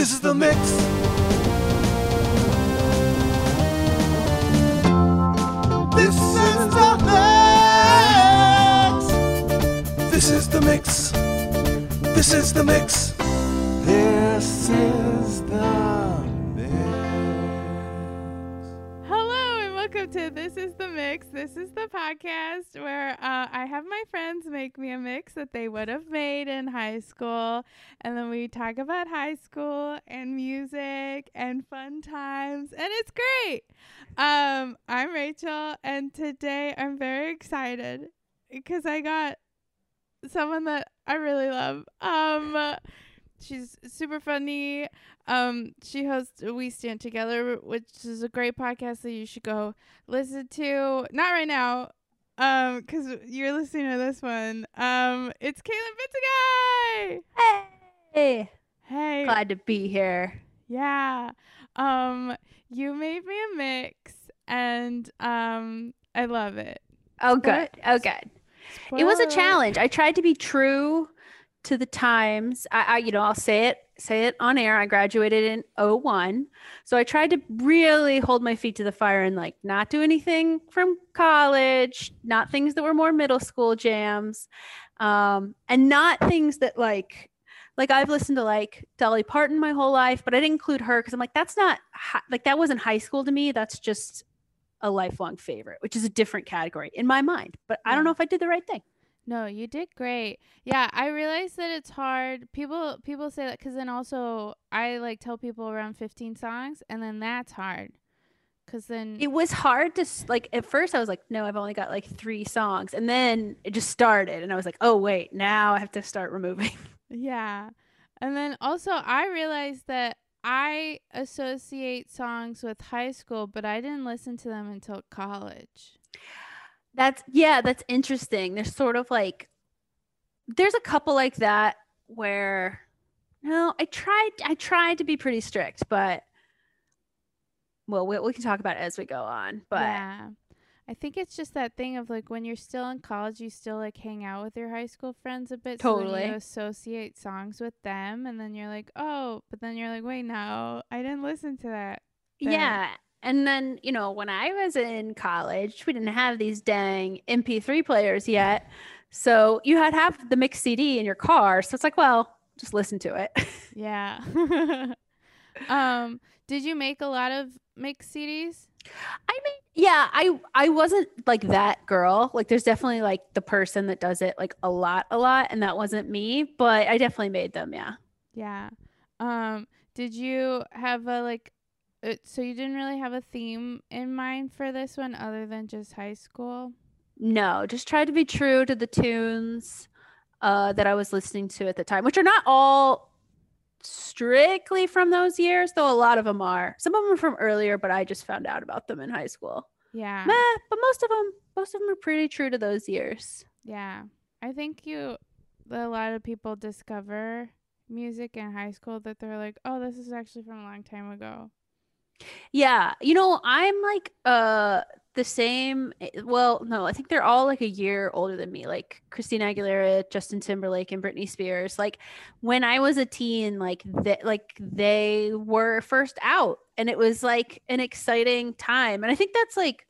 This is the mix. This is the mix. This is the mix. This is the mix. This is to This is the Mix. This is the podcast where uh, I have my friends make me a mix that they would have made in high school. And then we talk about high school and music and fun times. And it's great. Um, I'm Rachel, and today I'm very excited because I got someone that I really love. Um, she's super funny. Um, she hosts We Stand Together, which is a great podcast that you should go listen to. Not right now, um, because you're listening to this one. Um, it's Caitlin Bitzegaio. Hey, Hey, glad to be here. yeah. Um, you made me a mix, and um, I love it. Oh, good. Oh, good. It was a challenge. I tried to be true to the times. I, I, you know, I'll say it, say it on air. I graduated in 01. So I tried to really hold my feet to the fire and like not do anything from college, not things that were more middle school jams, um, and not things that like, like I've listened to like Dolly Parton my whole life, but I didn't include her because I'm like, that's not hi- like that wasn't high school to me. That's just a lifelong favorite, which is a different category in my mind. But I don't know if I did the right thing. No, you did great. Yeah, I realize that it's hard. People people say that because then also I like tell people around 15 songs, and then that's hard. Cause then It was hard to s- like at first I was like, no, I've only got like three songs. And then it just started and I was like, oh wait, now I have to start removing. yeah, and then also I realized that I associate songs with high school, but I didn't listen to them until college. That's yeah, that's interesting. There's sort of like there's a couple like that where no, I tried I tried to be pretty strict, but well, we, we can talk about it as we go on. But yeah. I think it's just that thing of like when you're still in college, you still like hang out with your high school friends a bit. So Totally. you associate songs with them, and then you're like, oh, but then you're like, wait, no, I didn't listen to that. then. Yeah. And then, you know, when I was in college, we didn't have these dang MP3 players yet. So you had have the mix CD in your car. So it's like, well, just listen to it. Yeah. um, did you make a lot of mix CDs? I mean, yeah, I I wasn't like that girl. Like there's definitely like the person that does it like a lot, a lot, and that wasn't me, but I definitely made them, yeah. Yeah. Um, did you have a like? Uh, so you didn't really have a theme in mind for this one, other than just high school. No, just tried to be true to the tunes uh, that I was listening to at the time, which are not all strictly from those years, though a lot of them are. Some of them are from earlier, but I just found out about them in high school. Yeah. Meh, but most of them, most of them are pretty true to those years. Yeah. I think you a lot of people discover music in high school that they're like, "Oh, this is actually from a long time ago." Yeah, you know, I'm like uh the same. eh, Well, no, I think they're all like a year older than me. Like Christina Aguilera, Justin Timberlake, and Britney Spears. Like when I was a teen, like that, like they were first out, and it was like an exciting time. And I think that's like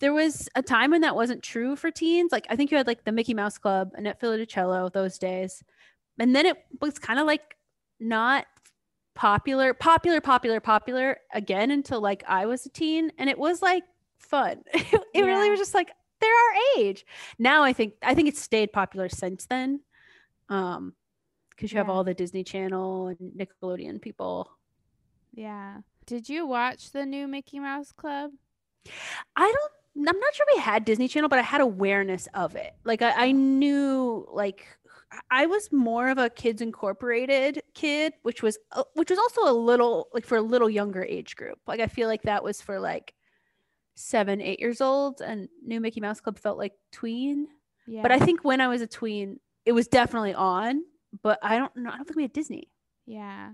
there was a time when that wasn't true for teens. Like I think you had like the Mickey Mouse Club, Annette Funicello those days, and then it was kind of like not popular, popular, popular, popular again until like I was a teen, and it was like fun. it really was just like they're our age. Now I think I think it's stayed popular since then, um, because you have all the Disney Channel and Nickelodeon people. Yeah. Did you watch the new Mickey Mouse Club? I don't. I'm not sure we had Disney Channel, but I had awareness of it. Like I, I knew like I was more of a Kids Incorporated kid, which was uh, which was also a little like for a little younger age group. Like I feel like that was for like seven, eight years old, and New Mickey Mouse Club felt like tween. Yeah. But I think when I was a tween, it was definitely on. But I don't know. I don't think we had Disney. Yeah.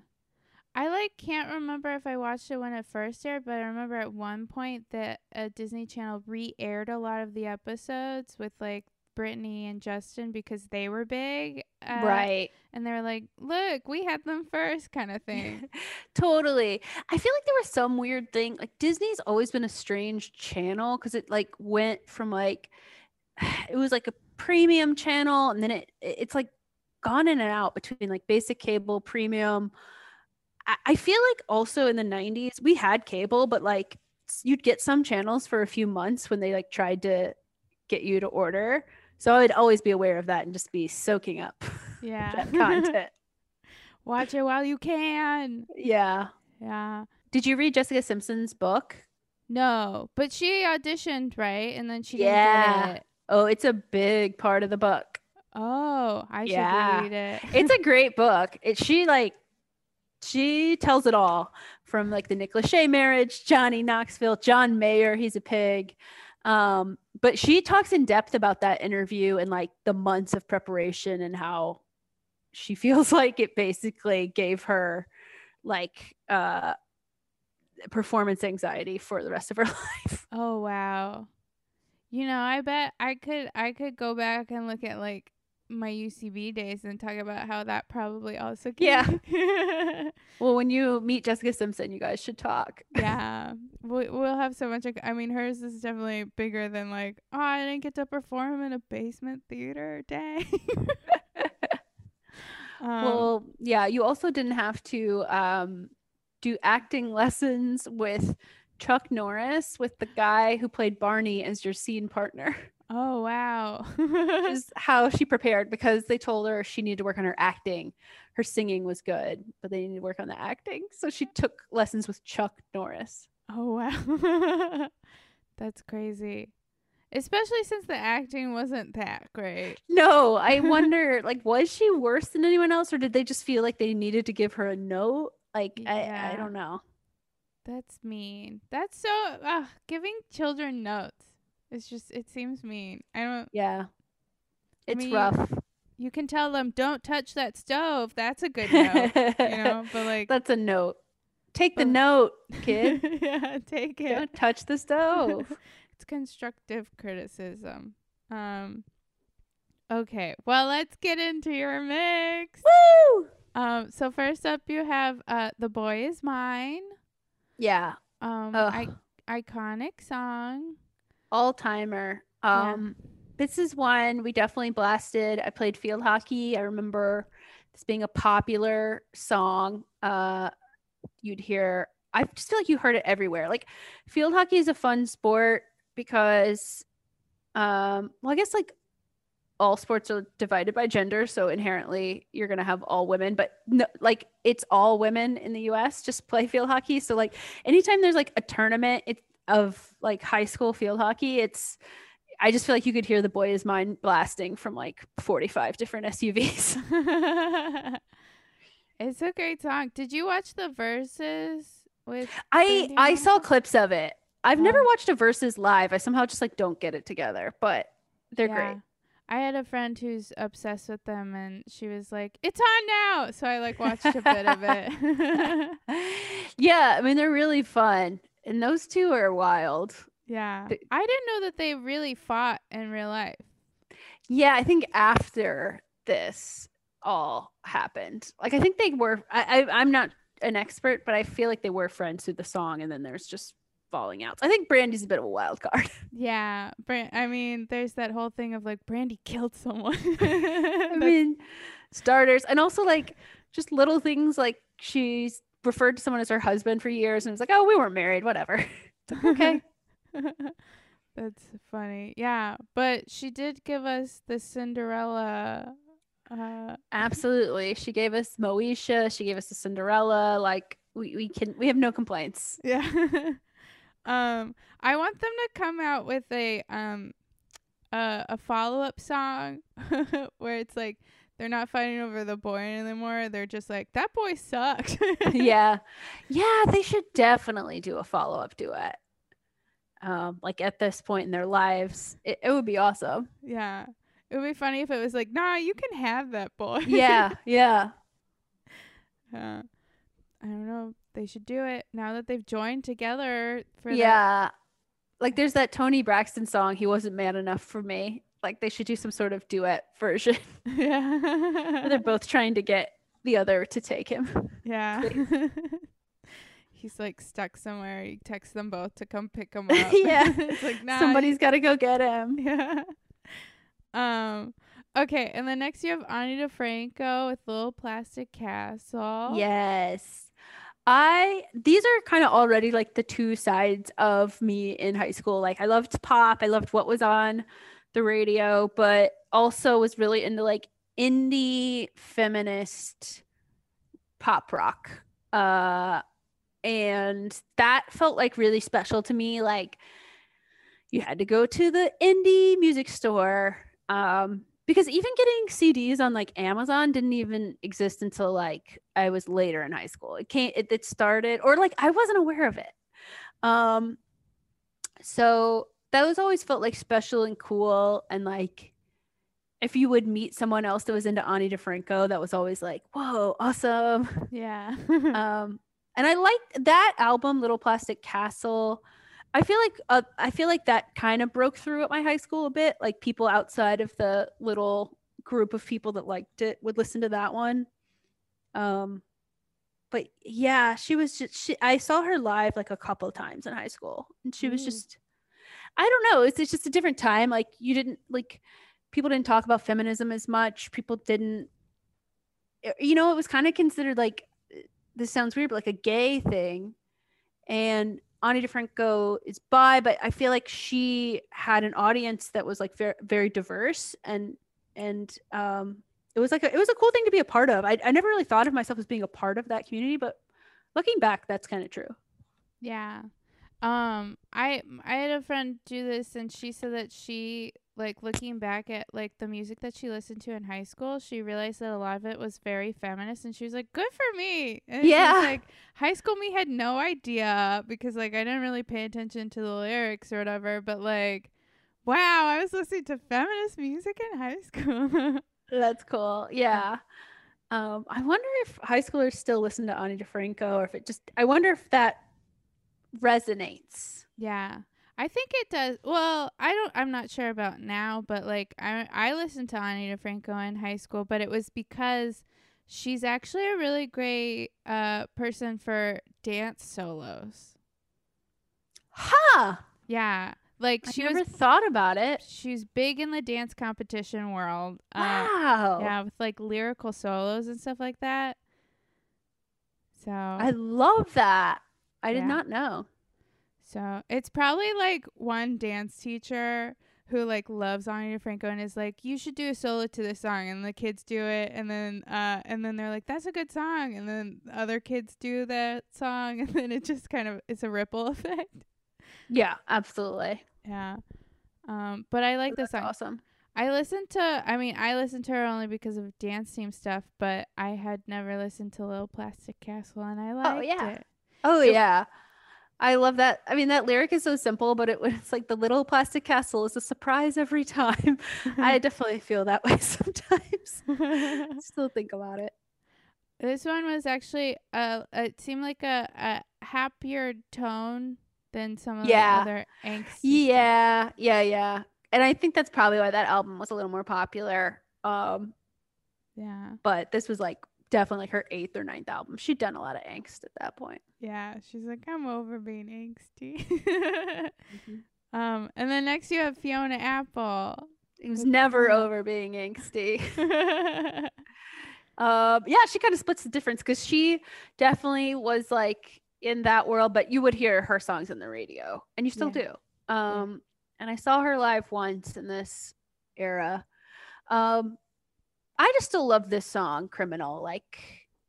I like can't remember if I watched it when it first aired, but I remember at one point that a Disney Channel re-aired a lot of the episodes with like Britney and Justin because they were big. Uh, right. And they were like, look, we had them first, kind of thing. totally. I feel like there was some weird thing. Like Disney's always been a strange channel because it like went from like it was like a premium channel and then it it's like gone in and out between like basic cable, premium. I, I feel like also in the 90s we had cable, but like you'd get some channels for a few months when they like tried to get you to order. So I'd always be aware of that and just be soaking up Yeah. that content. Watch it while you can. yeah. Yeah. Did you read Jessica Simpson's book? No, but she auditioned, right? And then she Yeah. didn't get it. Oh, it's a big part of the book. Oh, I Yeah. should read it. It's a great book. It she like she tells it all from like the Nick Lachey marriage, Johnny Knoxville, John Mayer, he's a pig. Um, but she talks in depth about that interview and like the months of preparation and how she feels like it basically gave her like uh performance anxiety for the rest of her life. oh wow. You know, I bet I could I could go back and look at like my UCB days and talk about how that probably also Yeah. Well, when you meet Jessica Simpson, you guys should talk. yeah. We we'll have so much I mean hers is definitely bigger than like, oh, I didn't get to perform in a basement theater day. um, well, yeah, you also didn't have to um, do acting lessons with Chuck Norris, with the guy who played Barney as your scene partner. Oh wow. Is how she prepared because they told her she needed to work on her acting. Her singing was good, but they needed to work on the acting. So she took lessons with Chuck Norris. Oh wow. That's crazy. Especially since the acting wasn't that great. No, I wonder, like, was she worse than anyone else, or did they just feel like they needed to give her a note? Like, I, I don't know. That's mean. That's so uh, giving children notes. It's just it seems mean. I don't Yeah. It's mean, rough. you can tell them don't touch that stove. That's a good note, you know, but like That's a note. Take the note, kid. yeah, take it. Don't touch the stove. it's constructive criticism. Um Okay, well, let's get into your mix. Woo! Um so first up you have uh The Boy Is Mine. Yeah. Um. I- iconic song. All timer. Yeah. Um this is one we definitely blasted. I played field hockey. I remember this being a popular song. Uh you'd hear I just feel like you heard it everywhere. Like field hockey is a fun sport because um well I guess like all sports are divided by gender, so inherently you're gonna have all women, but no, like it's all women in the U.S. just play field hockey. So like anytime there's like a tournament it, of like high school field hockey, it's I just feel like you could hear the boy is mine blasting from like 45 different SUVs. it's a great song. Did you watch the Verzuz with I I saw clips of it. I've never Oh. watched a Verzuz live. I somehow just like don't get it together, but they're great. I had a friend who's obsessed with them and she was like, It's on now. So I like watched a bit of it. yeah, I mean they're really fun, and those two are wild. yeah. Th- I didn't know that they really fought in real life. Yeah, I think after this all happened, like I think they were. I, I I'm not an expert, but I feel like they were friends through the song, and then there's just falling out. I think Brandy's a bit of a wild card. Yeah. Brand I mean, there's that whole thing of like Brandy killed someone. I mean, starters, and also like just little things like she's referred to someone as her husband for years, and it's like, oh, we weren't married, whatever. Like, okay. That's funny. Yeah. But she did give us the Cinderella uh Absolutely. She gave us Moesha. She gave us the Cinderella. Like we, we can we have no complaints. Yeah. um, I want them to come out with a um uh, a follow up song where it's like they're not fighting over the boy anymore. They're just like that boy sucked. yeah. Yeah, they should definitely do a follow-up duet. Um, like at this point in their lives. It, it would be awesome. yeah. It would be funny if it was like, nah, you can have that boy. Yeah, yeah. Uh, I don't know. They should do it now that they've joined together for that. yeah. Like there's that Toni Braxton song, He Wasn't Man Enough for Me. Like they should do some sort of duet version. Yeah. they're both trying to get the other to take him. Yeah. He's like stuck somewhere. He texts them both to come pick him up. Yeah. it's like nah, Somebody's got to go get him. Yeah. Um. Okay, and then next you have Ani DiFranco with Little Plastic Castle. Yes. I these are kind of already like the two sides of me in high school. Like I loved pop, I loved what was on the radio, but also was really into like indie feminist pop rock. Uh and that felt like really special to me like you had to go to the indie music store um because even getting CDs on like Amazon didn't even exist until like I was later in high school. It can't it, it started or like I wasn't aware of it. Um so those always felt like special and cool and like if you would meet someone else that was into Ani DiFranco, that was always like, whoa, awesome. Yeah. Um, and I liked that album, Little Plastic Castle. I feel like uh, I feel like that kind of broke through at my high school a bit. Like people outside of the little group of people that liked it would listen to that one. Um, but yeah, she was just she. I saw her live like a couple of times in high school, and she was Ooh. just. I don't know. It's, it's just a different time. Like you didn't like people didn't talk about feminism as much. People didn't. eh, You know, it was kind of considered like this sounds weird, but like a gay thing. And Ani DiFranco is bi, but I feel like she had an audience that was like very very diverse and and um it was like a, it was a cool thing to be a part of. I, I never really thought of myself as being a part of that community, but looking back, that's kind of true. Yeah. Um I I had a friend do this and she said that she like looking back at like the music that she listened to in high school, she realized that a lot of it was very feminist and she was like, Good for me. And Yeah. like high school me had no idea because like I didn't really pay attention to the lyrics or whatever, but like wow, I was listening to feminist music in high school. That's cool. Yeah. Um, I wonder if high schoolers still listen to Ani DiFranco or if it just I wonder if that resonates. Yeah. I think it does. Well, I don't I'm not sure about now, but like I I listened to Ani DiFranco in high school, but it was because she's actually a really great uh person for dance solos. Huh. Yeah. Like I she never was thought about it. she's big in the dance competition world. Uh Wow. yeah, with like lyrical solos and stuff like that. So I love that. I did Yeah. not know. So it's probably like one dance teacher who like loves Ani DiFranco and is like, you should do a solo to this song, and the kids do it, and then uh, and then they're like, that's a good song, and then other kids do that song, and then it just kind of it's a ripple effect. Yeah, absolutely. Yeah. Um, but I like this song. awesome. I listened to, I mean, I listened to her only because of dance team stuff, but I had never listened to Little Plastic Castle, and I liked yeah. it. Oh So- yeah. I love that. I mean, that lyric is so simple, but it it's like the little plastic castle is a surprise every time. I definitely feel that way sometimes. Still think about it. This one was actually uh it seemed like a, a happier tone than some of Yeah. the other stuff. Yeah, yeah, yeah. And I think that's probably why that album was a little more popular. Um, Yeah. but this was like definitely like her eighth or ninth album. She'd done a lot of angst at that point. Yeah. She's like, I'm over being angsty. um and then next you have Fiona Apple. It was never over being angsty. Um, yeah, she kind of splits the difference because she definitely was like in that world, but you would hear her songs in the radio, and you still Yeah. do. Um, and I saw her live once in this era. Um, I just still love this song, "Criminal." Like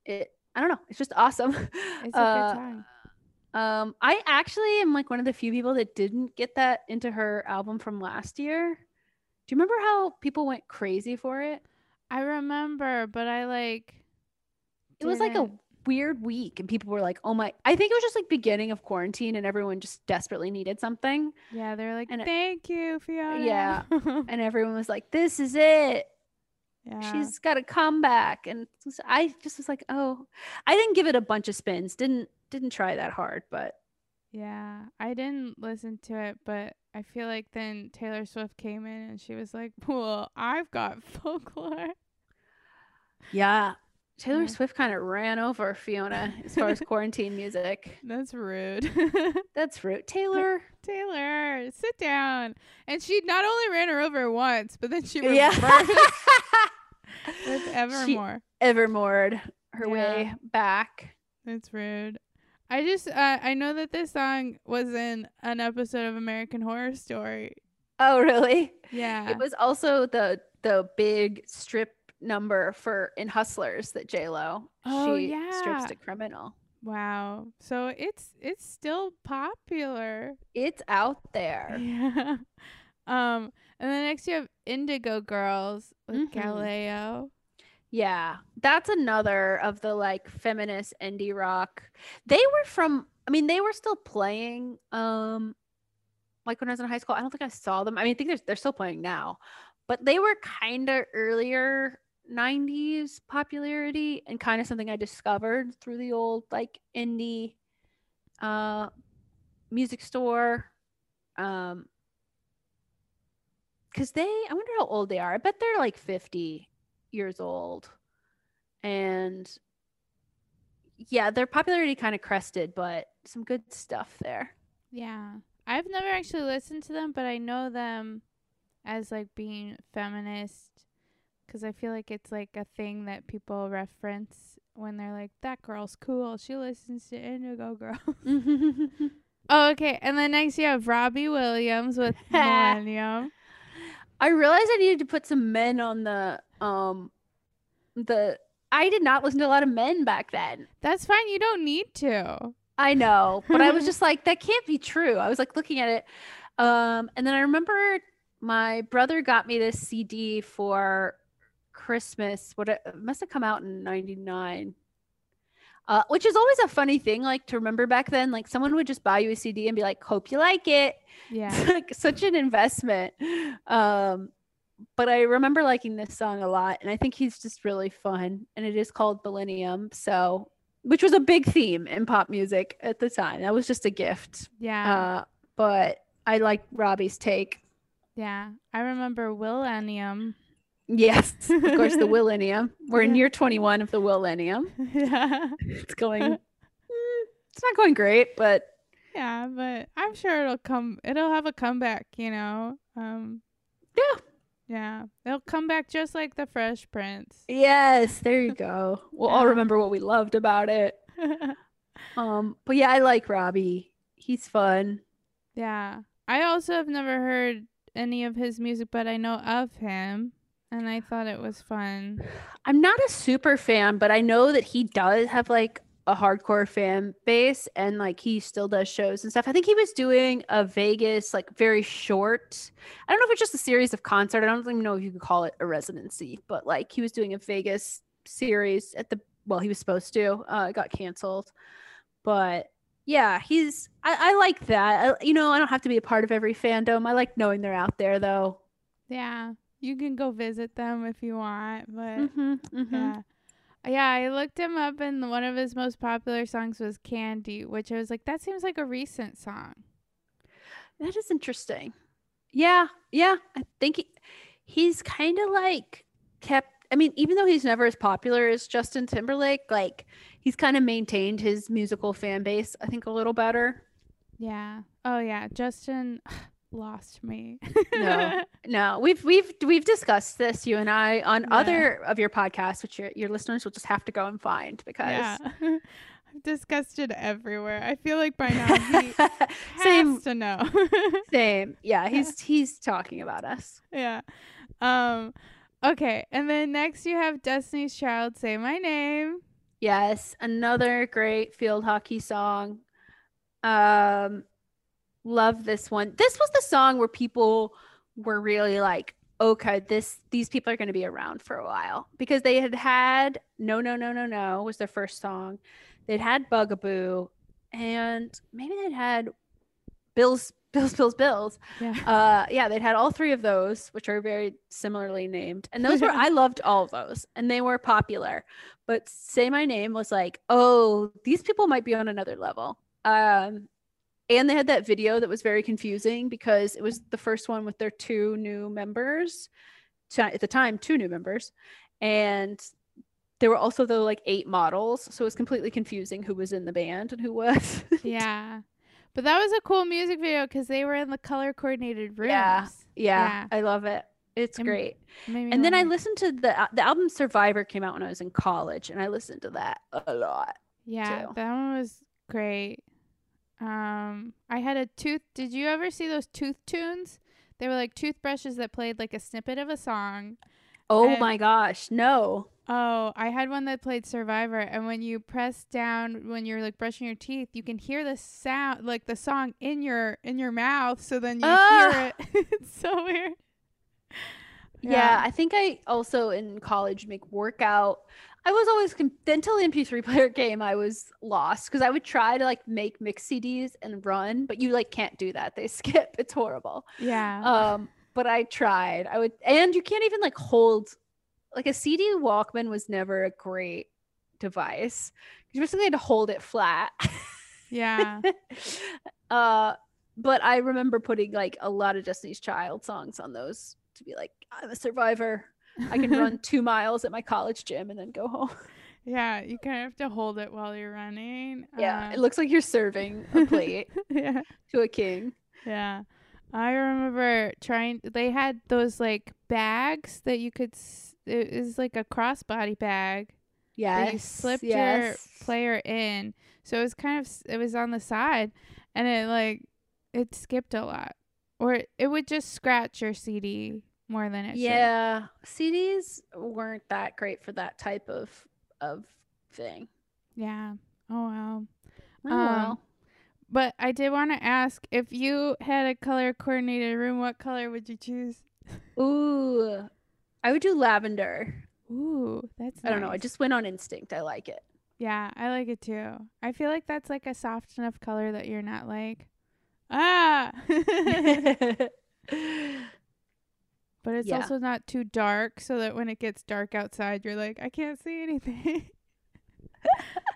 it, I don't know, it's just awesome. It's a Uh, good time. Um, I actually am like one of the few people that didn't get that into her album from last year. Do you remember how people went crazy for it? I remember, but I like it was like a weird week and people were like oh my i think it was just like beginning of quarantine and everyone just desperately needed something Yeah, they're like, and it- Thank you, Fiona. Yeah. and everyone was like this is it yeah. she's got a comeback, and I just was like oh i didn't give it a bunch of spins didn't didn't try that hard but Yeah, I didn't listen to it, but I feel like then Taylor Swift came in and she was like, "Well, I've got folklore." Yeah. Taylor Yeah. Swift kind of ran over Fiona as far as quarantine music. That's rude. That's rude. Taylor. Taylor, sit down. And she not only ran her over once, but then she reversed Yeah. with She Evermore. Evermore her way back. That's rude. I just uh, I know that this song was in an episode of American Horror Story. Oh, really? Yeah. It was also the the big strip number for in Hustlers that J Lo Oh, she yeah. strips the criminal. wow. So it's it's still popular. It's out there. Yeah. Um and then next you have Indigo Girls with Mhm. Galileo. Yeah, that's another of the like feminist indie rock. They were from I mean they were still playing um like when I was in high school. I don't think I saw them. I mean I think they're they're still playing now. But they were kind of earlier 90s popularity and kind of something I discovered through the old like indie uh music store um cuz they I wonder how old they are. I bet they're like 50 years old. And yeah, their popularity kind of crested, but some good stuff there. Yeah. I've never actually listened to them, but I know them as like being feminist cuz I feel like it's like a thing that people reference when they're like that girl's cool. She listens to Indigo Girl. oh, okay. And then next you have Robbie Williams with Millennium. I realized I needed to put some men on the um the I did not listen to a lot of men back then. That's fine. You don't need to. I know, but I was just like that can't be true. I was like looking at it um and then I remember my brother got me this CD for Christmas. What it, it must have come out in 99. Uh, which is always a funny thing like to remember back then like someone would just buy you a CD and be like hope you like it Yeah. it's like such an investment. Um, but I remember liking this song a lot, and I think he's just really fun. And it is called Millennium, so which was a big theme in pop music at the time. That was just a gift. Yeah. Uh, but I like Robbie's take. yeah. I remember Millennium. Yes, of course, the Millennium. We're in year 21 of the Millennium. yeah. It's going. mm, it's not going great, but Yeah, but I'm sure it'll come it'll have a comeback, you know. Um Yeah. Yeah. It'll come back just like the Fresh Prince. yes, there you go. We'll all remember what we loved about it. Um, but yeah, I like Robbie. He's fun. yeah. I also have never heard any of his music, but I know of him and I thought it was fun. I'm not a super fan, but I know that he does have like a hardcore fan base and like he still does shows and stuff. I think he was doing a Vegas like very short. I don't know if it's just a series of concert. I don't even know if you could call it a residency, but like he was doing a Vegas series at the well, he was supposed to. Uh it got canceled. But yeah, he's I, I like that. I, you know, I don't have to be a part of every fandom. I like knowing they're out there though. Yeah. You can go visit them if you want, but Mm-hmm, mm-hmm. yeah. Yeah, I looked him up and one of his most popular songs was Candy, which I was like, that seems like a recent song. That is interesting. Yeah, yeah. I think he, he's kind of like kept. I mean, even though he's never as popular as Justin Timberlake, like he's kind of maintained his musical fan base. I think a little better. Yeah. Oh yeah, Justin lost me. No, no, we've we've we've discussed this you and I on Yeah. other of your podcasts, which your your listeners will just have to go and find because yeah. I've discussed it everywhere. I feel like by now he same has to know. same. Yeah, he's he's talking about us. yeah. Um okay, and then next you have Destiny's Child Say My Name. Yes, another great field hockey song. Um love this one. This was the song where people were really like, okay, this these people are going to be around for a while because they had had No No No No No was their first song. They'd had Bugaboo and maybe they'd had Bills Bills Bills Bills. Yeah. Uh yeah, they'd had all three of those which are very similarly named. And those were I loved all of those and they were popular. But Say My Name was like, "Oh, these people might be on another level." Um and they had that video that was very confusing because it was the first one with their two new members at the time two new members and there were also the like eight models so it was completely confusing who was in the band and who was yeah. But that was a cool music video because they were in the color coordinated rooms. Yeah, yeah, Yeah. i love it it's It great and then i listened to the uh, the album survivor came out when i was in college and i listened to that a lot Yeah, too. that one was great. Um, I had a tooth. Did you ever see those tooth tunes? They were like toothbrushes that played like a snippet of a song. oh And- my gosh no Oh, I had one that played Survivor, and when you press down when you're like brushing your teeth, you can hear the sound, like the song in your in your mouth. So then you Ah! hear it. it's so weird. Yeah. I think I also in college make workout. I was always until the MP3 player came, I was lost because I would try to like make mix CDs and run, but you like can't do that. They skip. It's horrible. yeah. Um, but I tried. I would, and you can't even like hold like a CD Walkman was never a great device. You basically had to hold it flat. yeah. uh, but I remember putting like a lot of Destiny's Child songs on those to be like, I'm a survivor. I can run two miles at my college gym and then go home. Yeah, you kind of have to hold it while you're running. Yeah, Uh, it looks like you're serving a plate yeah. to a king. Yeah. I remember trying they had those like bags that you could it is like a crossbody bag Yes, you slipped yes. your player in. So it was kind of it was on the side and it like it skipped a lot. Or it, it would just scratch your CD more than it should. Yeah, CDs weren't that great for that type of of thing. Yeah. Oh wow. Oh Um, well. But I did want to ask if you had a color coordinated room, what color would you choose? Ooh, I would do lavender. Ooh, that's I don't know. I just went on instinct. I like it. Yeah, I like it too. I feel like that's like a soft enough color that you're not like, ah, but it's Yeah. also not too dark so that when it gets dark outside, you're like, I can't see anything.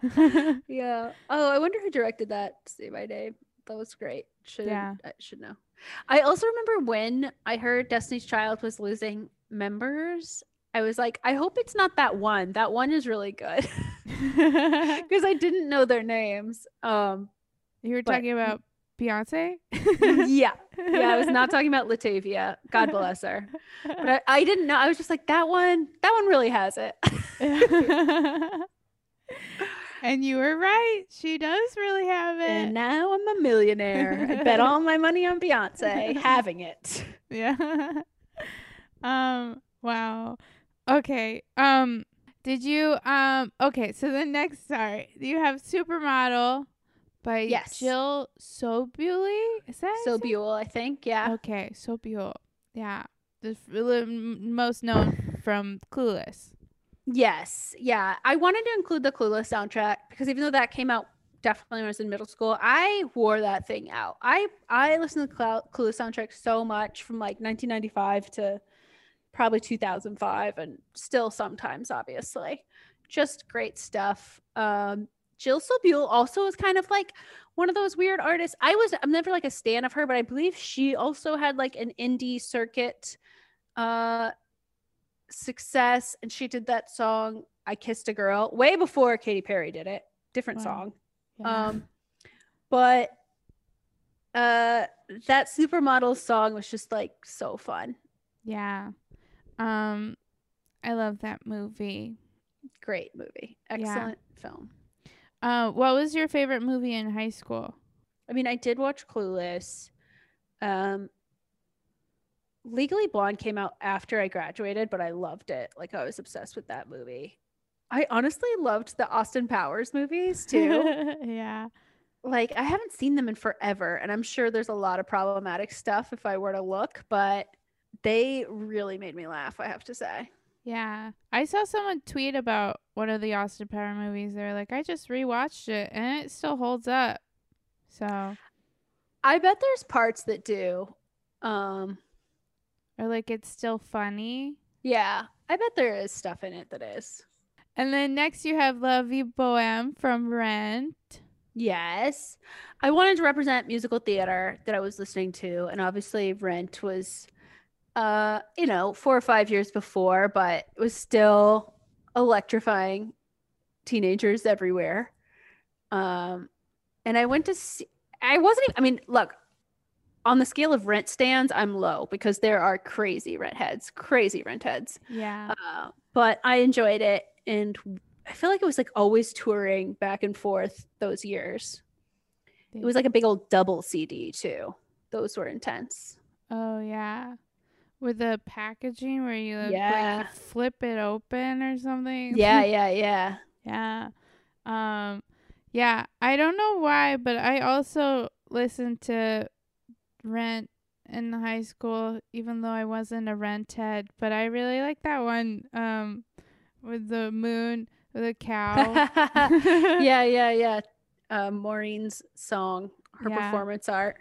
yeah. Oh, I wonder who directed that. Say my name. That was great. Should Yeah. I should know. I also remember when I heard Destiny's Child was losing members. I was like, I hope it's not that one. That one is really good because I didn't know their names. Um, you were But- talking about Beyonce? yeah, yeah. I was not talking about Latavia. God bless her. But I, I didn't know. I was just like, that one. That one really has it. and you were right. She does really have it. and now I'm a millionaire. I bet all my money on Beyonce having it. Yeah. um wow. Okay. Um did you um okay, so the next sorry, you have Supermodel by Yes. Jill Sobule? Is that So his name? Buell, I think. Yeah. Okay, Sobule. Yeah. The f- most known from Clueless. Yes. Yeah. I wanted to include the Clueless soundtrack because even though that came out definitely when I was in middle school, I wore that thing out. I I listened to the Clueless soundtrack so much from like 1995 to probably 2005 and still sometimes obviously. Just great stuff. Um Jill Sobule also is kind of like one of those weird artists. I was I'm never like a stan of her, but I believe she also had like an indie circuit uh success and she did that song I Kissed a Girl way before Katy Perry did it. Different Wow. song. Yeah. Um but uh that supermodel song was just like so fun. yeah. Um I love that movie. Great movie. Yeah. Excellent film. Uh what was your favorite movie in high school? I mean, I did watch Clueless. Um Legally Blonde came out after I graduated, but I loved it. Like I was obsessed with that movie. I honestly loved the Austin Powers movies too. yeah. like I haven't seen them in forever, and I'm sure there's a lot of problematic stuff if I were to look, but they really made me laugh, I have to say. Yeah. I saw someone tweet about one of the Austin Power movies. They were like, I just rewatched it and it still holds up. So, I bet there's parts that do. Um, or like it's still funny. yeah, I bet there is stuff in it that is. And then next you have La Vie Boheme from Rent. Yes. I wanted to represent musical theater that I was listening to. And obviously, Rent was, uh, you know, four or five years before, but it was still electrifying teenagers everywhere. Um, and I went to see, I wasn't even, I mean, look, on the scale of rent stands, I'm low because there are crazy rent heads, crazy rent heads. Yeah. Uh, but I enjoyed it. And I feel like it was like always touring back and forth those years. It was like a big old double CD too. Those were intense. Oh yeah. With the packaging where you Yeah. like flip it open or something. Yeah, yeah, yeah. yeah. Um yeah, I don't know why, but I also listened to Rent in high school even though I wasn't a Rent head, but I really like that one um with the moon with a cow. yeah, yeah, yeah. Uh, Maureen's song, her Yeah. performance art.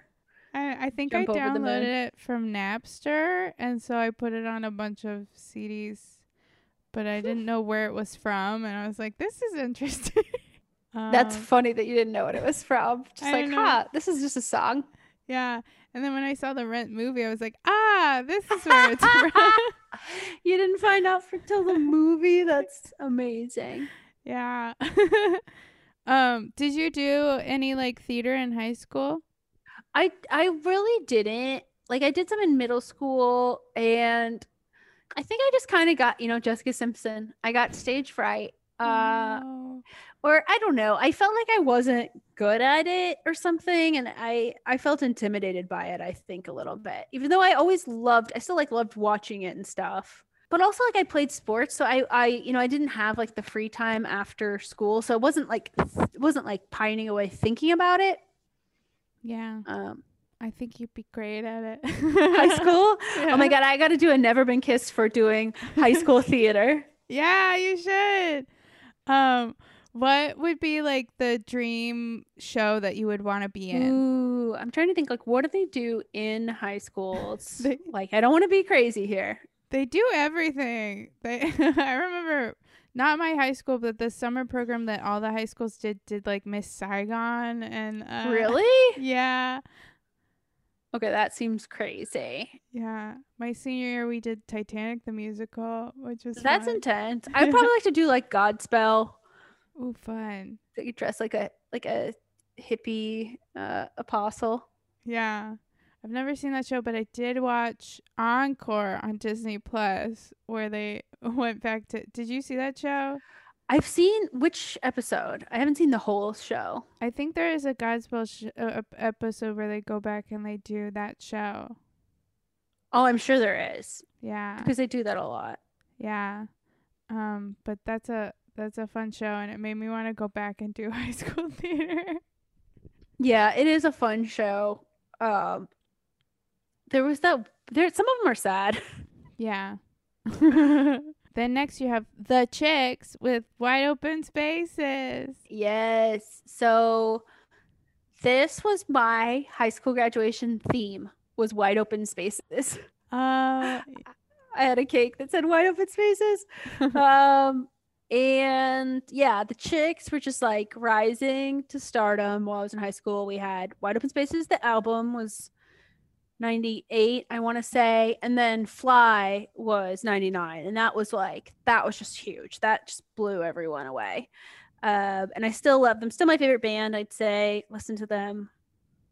I, I think Jump I over the moon. downloaded it from Napster, and so I put it on a bunch of CDs, but I didn't know where it was from, and I was like, "This is interesting." That's Um, funny that you didn't know what it was from. Just I like, huh, this is just a song. yeah. And then when I saw the Rent movie, I was like, "Ah, this is where it's from." you didn't find out for till the movie. That's amazing. yeah. um, did you do any like theater in high school? I I really didn't. Like I did some in middle school and I think I just kind of got, you know, Jessica Simpson. I got stage fright. Uh Oh, or I don't know. I felt like I wasn't good at it or something and I I felt intimidated by it, I think a little bit. Even though I always loved I still like loved watching it and stuff. But also like I played sports, so I I you know, I didn't have like the free time after school, so it wasn't like it wasn't like pining away thinking about it. Yeah. Um I think you'd be great at it. high school. Oh my god, I got to do a never been kissed for doing high school theater. Yeah, you should. Um, what would be like the dream show that you would want to be in? Ooh, I'm trying to think like what do they do in high schools? They- like I don't want to be crazy here. They do everything. They I remember not my high school, but the summer program that all the high schools did did like Miss Saigon and uh, really? Yeah. Okay, that seems crazy. Yeah. My senior year we did Titanic the musical, which was That's fun. intense. I'd probably like to do like Godspell. Ooh, fun. That you dress like a like a hippie uh, apostle. Yeah. I've never seen that show, but I did watch Encore on Disney Plus where they went back to Did you see that show? I've seen which episode? I haven't seen the whole show. I think there is a Godspell sh- uh, episode where they go back and they do that show. Oh, I'm sure there is Yeah. because they do that a lot. Yeah. Um, but that's a that's a fun show and it made me want to go back and do high school theater. Yeah, it is a fun show. Um, there was that. There, some of them are sad. yeah. then next you have The Chicks with Wide Open Spaces. Yes. So this was my high school graduation theme was wide open spaces. Uh I had a cake that said wide open spaces. um and yeah, the chicks were just like rising to stardom while I was in high school. We had Wide Open Spaces, the album was 98, I want to say, and then Fly was 99, and that was like that was just huge. That just blew everyone away. Um, and I still love them. Still my favorite band, I'd say. Listen to them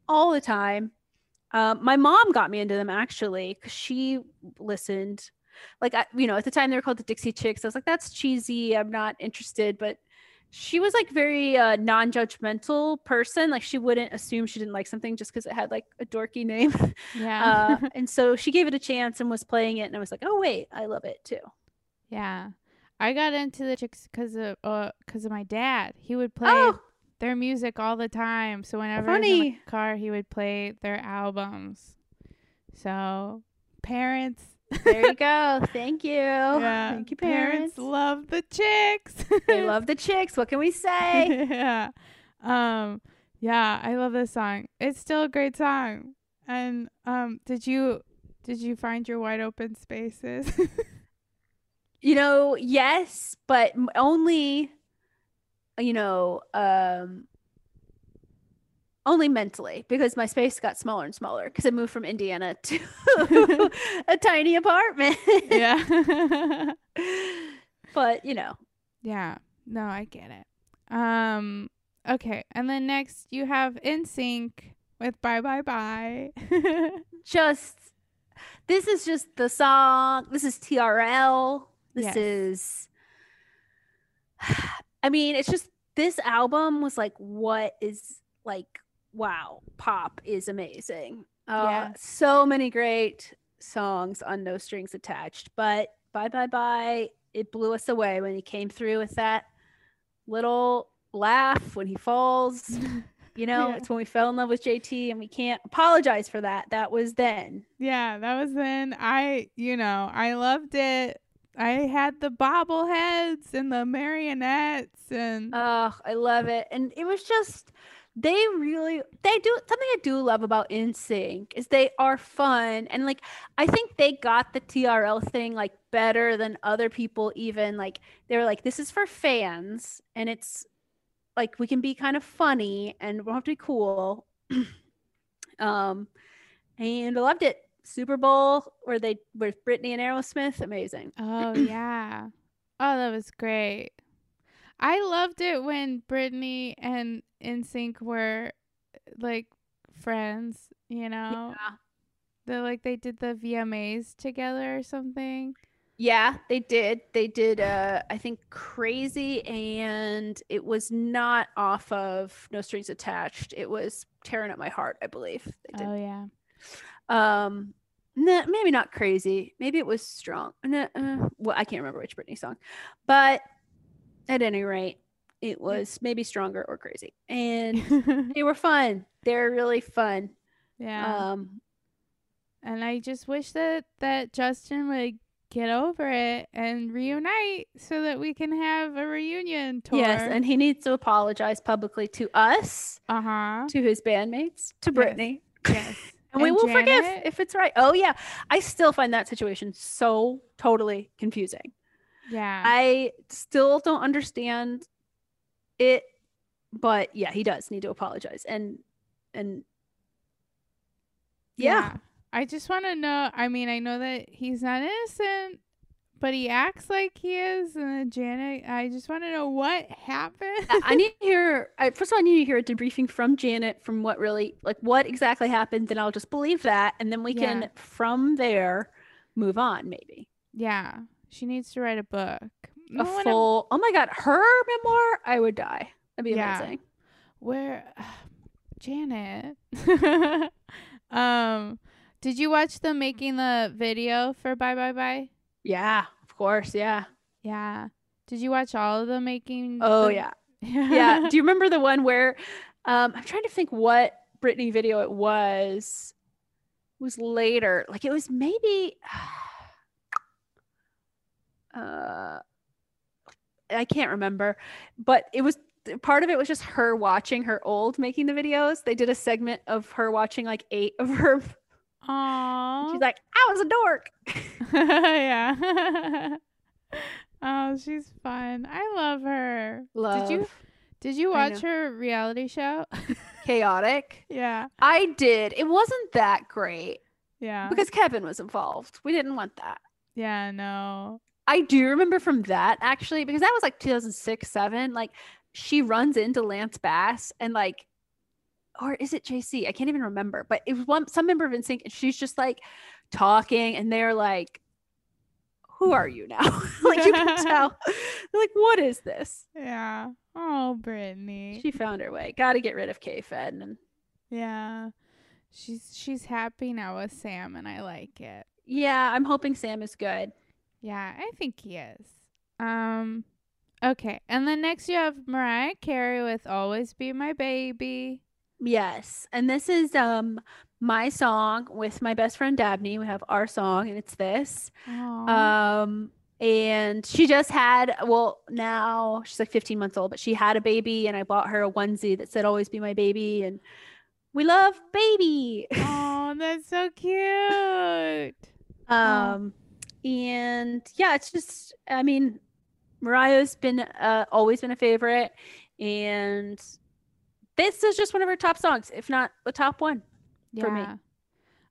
all the time. Um, my mom got me into them actually because she listened. Like I, you know, at the time they were called the Dixie Chicks. I was like, that's cheesy. I'm not interested. But she was like very uh, non-judgmental person. Like she wouldn't assume she didn't like something just because it had like a dorky name. yeah. uh, and so she gave it a chance and was playing it, and I was like, oh wait, I love it too. yeah. I got into the Chicks cuz of uh cuz of my dad. He would play Oh, their music all the time. So whenever I was in the car, he would play their albums. So parents, There you go. Thank you. yeah, Thank you, parents. love the chicks. they love the chicks. What can we say? yeah, um, yeah, I love this song. It's still a great song. And um, did you did you find your wide open spaces? you know, yes, but only, you know, um, only mentally because my space got smaller and smaller because I moved from Indiana to a tiny apartment. yeah. but you know, yeah. No, I get it. Um okay, and then next you have NSYNC with Bye Bye Bye. just this is just the song. This is TRL. This Yes. is I mean, it's just this album was like what is like wow, pop is amazing. Uh Yeah. so many great songs on No Strings Attached, but Bye Bye Bye, it blew us away when he came through with that little laugh when he falls. You know, Yeah. it's when we fell in love with JT and we can't apologize for that. That was then. yeah, that was then I, you know, I loved it. I had the bobbleheads and the marionettes and Oh, I love it. And it was just they really they do something I do love about NSYNC is they are fun and like I think they got the TRL thing like better than other people even like they were like this is for fans and it's like we can be kind of funny and we don't have to be cool. um and I loved it. Super Bowl where they with Britney and Aerosmith, amazing. Oh yeah. Oh, that was great. I loved it when Britney and NSYNC were like friends, you know. Yeah. They like they did the VMAs together or something. Yeah, they did. They did uh I think Crazy and it was not off of No Strings Attached. It was Tearing Up My Heart, I believe. They did. Oh yeah. Um nah, maybe not Crazy. Maybe it was Strong. Nah, uh, well, I can't remember which Britney song. But at any rate, it was maybe Stronger or Crazy. And they were fun. They're really fun. yeah. Um and I just wish that that Justin would get over it and reunite so that we can have a reunion tour. yes, and he needs to apologize publicly to us, uh-huh. to his bandmates, to Yes. Britney. Yes. And we And will forgive if it's right. Oh yeah, I still find that situation so totally confusing. Yeah. I still don't understand it, but yeah, he does need to apologize. And and yeah, I just want to know. I mean, I know that he's not innocent, but he acts like he is. And then Janet, I just want to know what happened. I I need to hear. I, first of all, I need to hear a debriefing from Janet from what really, like, what exactly happened. Then I'll just believe that, and then we Yeah. can from there move on. Maybe yeah. She needs to write a book. a full. Oh my god, her memoir! I would die. That'd be Yeah. amazing. Where, Janet. um, did you watch the making the video for Bye Bye Bye? Yeah, of course. Yeah. Yeah. Did you watch all of the making? Oh the- yeah. yeah. Do you remember the one where um I'm trying to think what Britney video it was was later. Like it was maybe uh I can't remember, but it was part of it was just her watching her old making the videos. They did a segment of her watching like eight of her. Aww. She's like, I was a dork. yeah. oh, she's fun. I love her. Love Did you did you watch her reality show? chaotic. yeah. I did. It wasn't that great Yeah. because Kevin was involved. We didn't want that. yeah, no. I do remember from that actually because that was like 2006, 7. Like she runs into Lance Bass and like, or is it JC? I can't even remember, but it was one some member of NSYNC and she's just like talking and they're like, who are you now? like you can tell. They're like, what is this? Yeah. Oh, Britney. She found her way. Got to get rid of K-Fed and yeah. She's she's happy now with Sam and I like it. yeah, I'm hoping Sam is good. Yeah, I think he is. Um okay. And then next you have Mariah Carey with Always Be My Baby. Yes. And this is um my song with my best friend Dabney. We have our song and it's this. Aw. Um, and she just had, well, now she's like 15 months old, but she had a baby, and I bought her a onesie that said "Always be my baby," and we love baby. oh, that's so cute. um, and yeah, it's just, I mean, Mariah's been uh, always been a favorite, and this is just one of her top songs, if not the top one. Yeah. For me.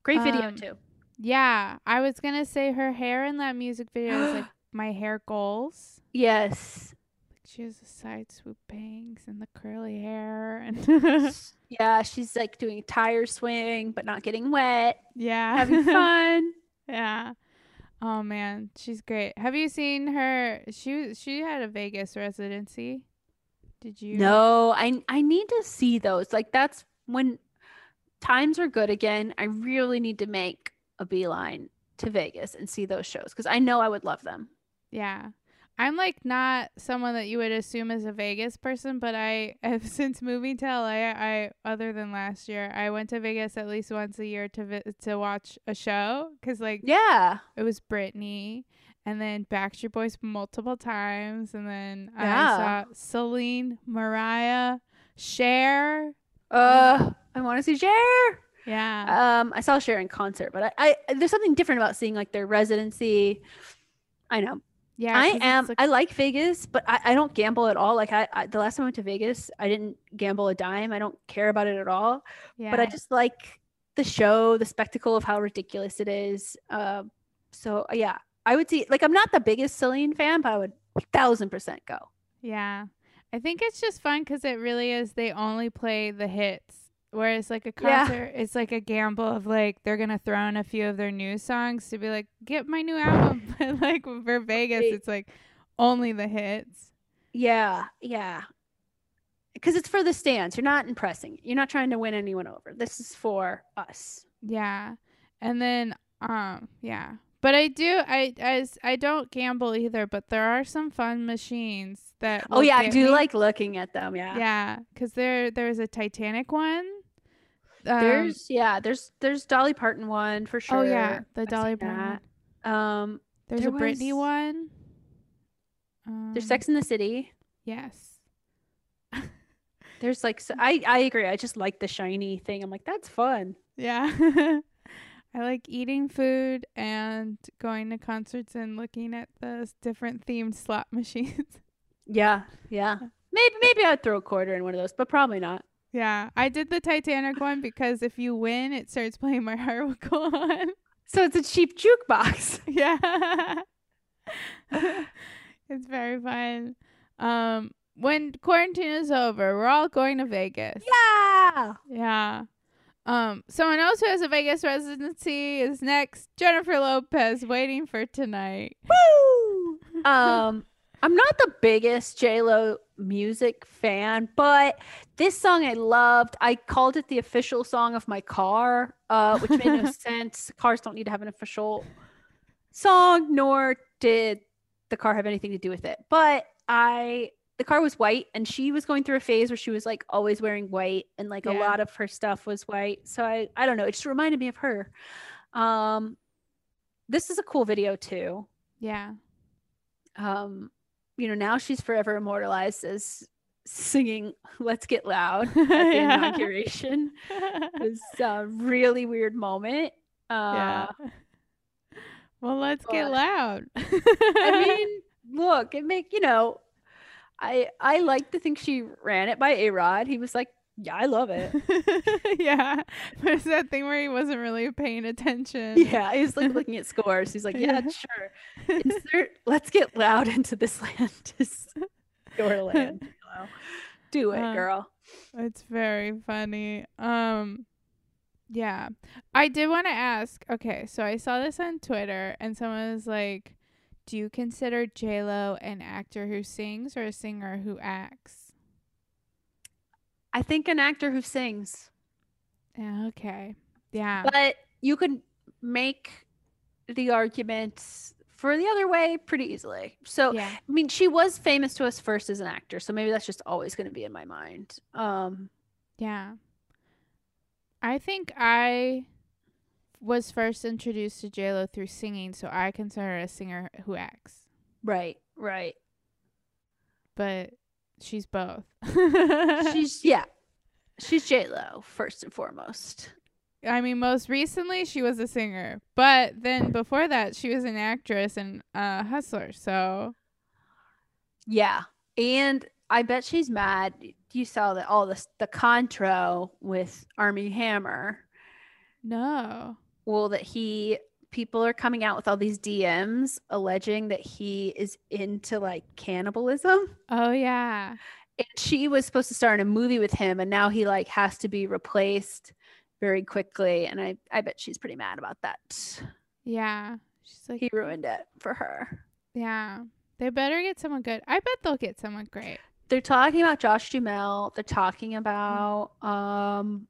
Great video Um, too. Yeah. I was gonna say her hair in that music video is like my hair goals. Yes. She has the side swoop bangs and the curly hair and yeah, she's like doing tire swing but not getting wet, yeah. having fun. yeah. Oh man, she's great. Have you seen her? She she had a Vegas residency. Did you? No, I I need to see those. Like that's when times are good again. I really need to make a beeline to Vegas and see those shows because I know I would love them. Yeah. I'm like not someone that you would assume is a Vegas person, but I have since moving to LA, I other than last year, I went to Vegas at least once a year to vi- to watch a show cuz like Yeah. it was Britney and then Backstreet Boys multiple times and then Yeah. I saw Celine, Mariah, Cher. Uh, I want to see Cher. Yeah. Um, I saw Cher in concert, but I, I there's something different about seeing like their residency. I know. Yeah. I am. like- I like Vegas, but I, I don't gamble at all. Like I, I, the last time I went to Vegas, I didn't gamble a dime. I don't care about it at all. yeah. But I just like the show, the spectacle of how ridiculous it is. Um, so uh, yeah, I would see. Like I'm not the biggest Celine fan, but I would thousand percent go. Yeah. I think it's just fun because it really is. They only play the hits. Whereas, like, a Yeah. concert, it's like a gamble of, like, they're going to throw in a few of their new songs to be like, get my new album. But, like, for Vegas, it's like only the hits. Yeah, yeah. Because it's for the stands. You're not impressing. You're not trying to win anyone over. This is for us. Yeah. And then, um, yeah. But I do, I, as I don't gamble either, but there are some fun machines that. Oh yeah, I do me. like looking at them. Yeah. Yeah. Because there, there's a Titanic one. Um, There's yeah, there's there's Dolly Parton one for sure. Oh, yeah. The I've Dolly Parton. Um, There's There a Britney one. Um, there's Sex in the City. Yes. There's like so, I I agree. I just like the shiny thing. I'm like that's fun. Yeah. I like eating food and going to concerts and looking at the different themed slot machines. Yeah, yeah. Maybe maybe I'd throw a quarter in one of those, but probably not. Yeah. I did the Titanic one because if you win, it starts playing My Heart Will Go On. So it's a cheap jukebox. yeah. it's very fun. Um, when quarantine is over, we're all going to Vegas. Yeah. Yeah. Um, someone else who has a Vegas residency is next. Jennifer Lopez waiting for tonight. Woo! Um, I'm not the biggest J Lo music fan, but this song I loved. I called it the official song of my car, uh, which made no sense. Cars don't need to have an official song, nor did the car have anything to do with it. But I, the car was white, and she was going through a phase where she was like always wearing white, and like a lot of her stuff was white. So I, I don't know. It just reminded me of her. Um, this is a cool video too Yeah. um you know now she's forever immortalized as singing let's get loud at the inauguration it was a really weird moment uh yeah. Well, let's get loud. i mean look it make you know i i like to think she ran it by A-Rod he was like yeah i love it yeah. There's that thing where he wasn't really paying attention. yeah he's like looking at scores he's like yeah Yeah. sure insert let's get loud into this land your land you know? do it Uh, girl It's very funny. Um yeah. I did want to ask, okay, so I saw this on Twitter and someone was like, Do you consider J Lo an actor who sings or a singer who acts? I think an actor who sings Yeah, okay. Yeah. but you could make the argument for the other way pretty easily. So, yeah. I mean, she was famous to us first as an actor, so maybe that's just always going to be in my mind. Um, Yeah. I think I was first introduced to J Lo through singing, so I consider her a singer who acts. right, right. But she's both. She's yeah, she's J Lo first and foremost. I mean, most recently she was a singer, but then before that she was an actress and a hustler. So Yeah, and I bet she's mad. You saw that all this the contro with Armie Hammer. No. Well, that he people are coming out with all these DMs alleging that he is into like cannibalism. Oh yeah. And she was supposed to star in a movie with him, and now he like has to be replaced very quickly. And I I bet she's pretty mad about that. Yeah. She's like He ruined it for her. Yeah. They better get someone good. I bet they'll get someone great. They're talking about Josh Duhamel. They're talking about um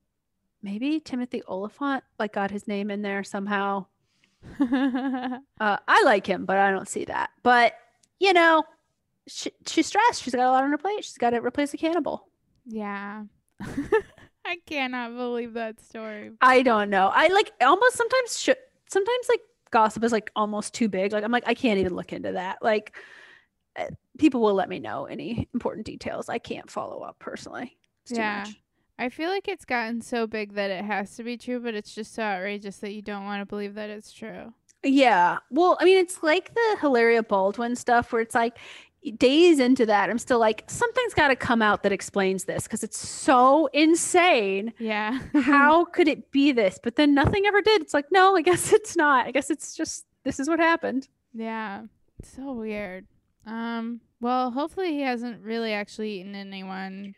maybe Timothy Olyphant, like got his name in there somehow. Uh, I like him, but I don't see that. But you know, she, she's stressed. She's got a lot on her plate. She's got to replace a cannibal. yeah. I cannot believe that story. I don't know. I like almost sometimes. Sh- sometimes like gossip is like almost too big. Like I'm like I can't even look into that. Like uh, people will let me know any important details. I can't follow up personally. It's too Yeah. much. I feel like it's gotten so big that it has to be true, but it's just so outrageous that you don't want to believe that it's true. Yeah. Well, I mean, it's like the Hilaria Baldwin stuff where it's like days into that, I'm still like, something's got to come out that explains this because it's so insane. Yeah. How could it be this? But then nothing ever did. It's like, no, I guess it's not. I guess it's just this is what happened. yeah. It's so weird. Um, well, hopefully he hasn't really actually eaten anyone.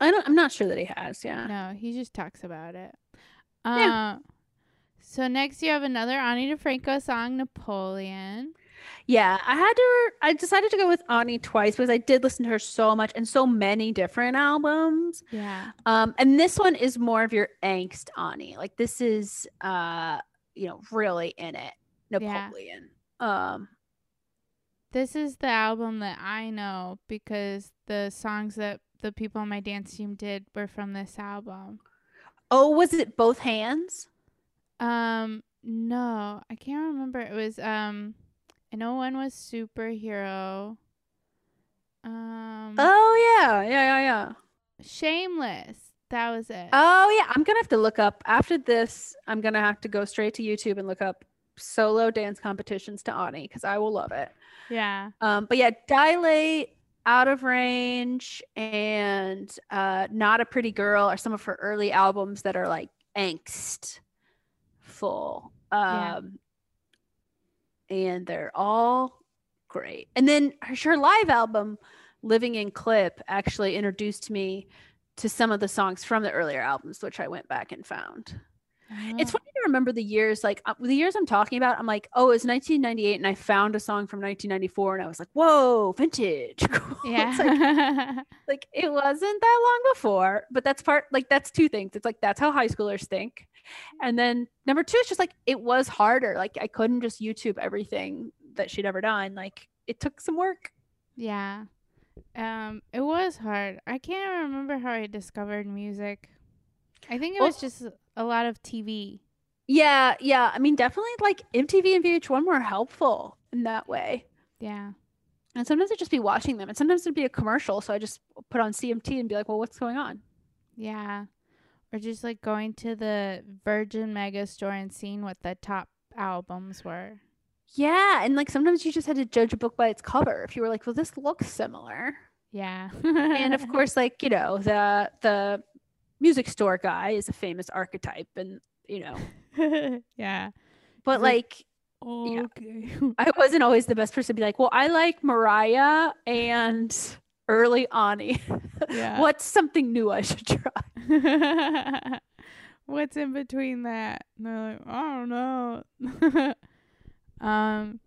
I don't. I'm not sure that he has. Yeah. No, he just talks about it. Yeah. Uh, so next you have another Ani DiFranco song, Napoleon. Yeah. I had to. I decided to go with Ani twice because I did listen to her so much and so many different albums. Yeah. Um, and this one is more of your angst, Ani. Like this is, uh, you know, really in it. Yeah. Napoleon. Um, This is the album that I know because the songs that the people on my dance team did were from this album. oh, was it both hands? Um, no, I can't remember. It was um, I know one was superhero. Um, Oh yeah, yeah, yeah, yeah. Shameless. That was it. Oh yeah, I'm gonna have to look up after this. I'm gonna have to go straight to YouTube and look up solo dance competitions to Ani because I will love it. yeah. Um, but yeah, dilate, out of range, and uh, not a pretty girl are some of her early albums that are like angst full. Yeah. Um, and they're all great. And then her live album, Living in Clip, actually introduced me to some of the songs from the earlier albums, which I went back and found. It's Oh, funny to remember the years, like uh, the years I'm talking about. I'm like, oh, it's 1998, and I found a song from 1994, and I was like, whoa, vintage. yeah. like, like it wasn't that long before, but that's part, like that's two things. It's like that's how high schoolers think, and then number two, it's just like it was harder. Like I couldn't just YouTube everything that she'd ever done. Like it took some work. yeah. Um, it was hard. I can't remember how I discovered music. I think it was just a lot of TV. Yeah, yeah. I mean, definitely like MTV and VH1 were helpful in that way. Yeah. And sometimes I'd just be watching them, and sometimes it'd be a commercial. So I just put on CMT and be like, well, what's going on? Yeah. Or just like going to the Virgin Mega store and seeing what the top albums were. Yeah. And like sometimes you just had to judge a book by its cover. If you were like, well, this looks similar. Yeah. and of course, like, you know, the the music store guy is a famous archetype and you know, yeah. but Like- Okay. I wasn't always the best person to be like, well, I like Mariah and early Ani. Yeah. What's something new I should try? What's in between that? And they're like, I don't know. um,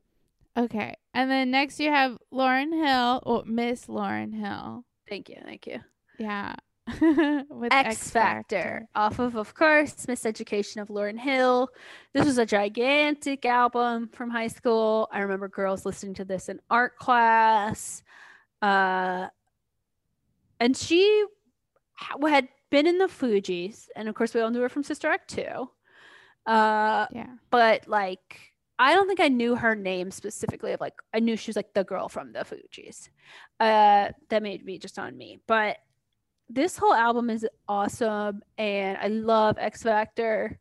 okay. And then next you have Lauryn Hill, or Miss Lauryn Hill. Thank you, thank you. Yeah. With X Factor, off of, of course, Miseducation of Lauryn Hill. This was a gigantic album from high school. I remember girls listening to this in art class. Uh, and she ha- had been in the Fugees, and of course, we all knew her from Sister Act 2. Uh, Yeah. but like, I don't think I knew her name specifically. Of like, I knew she was like the girl from the Fugees. Uh, that made me just on me, but this whole album is awesome and I love X Factor.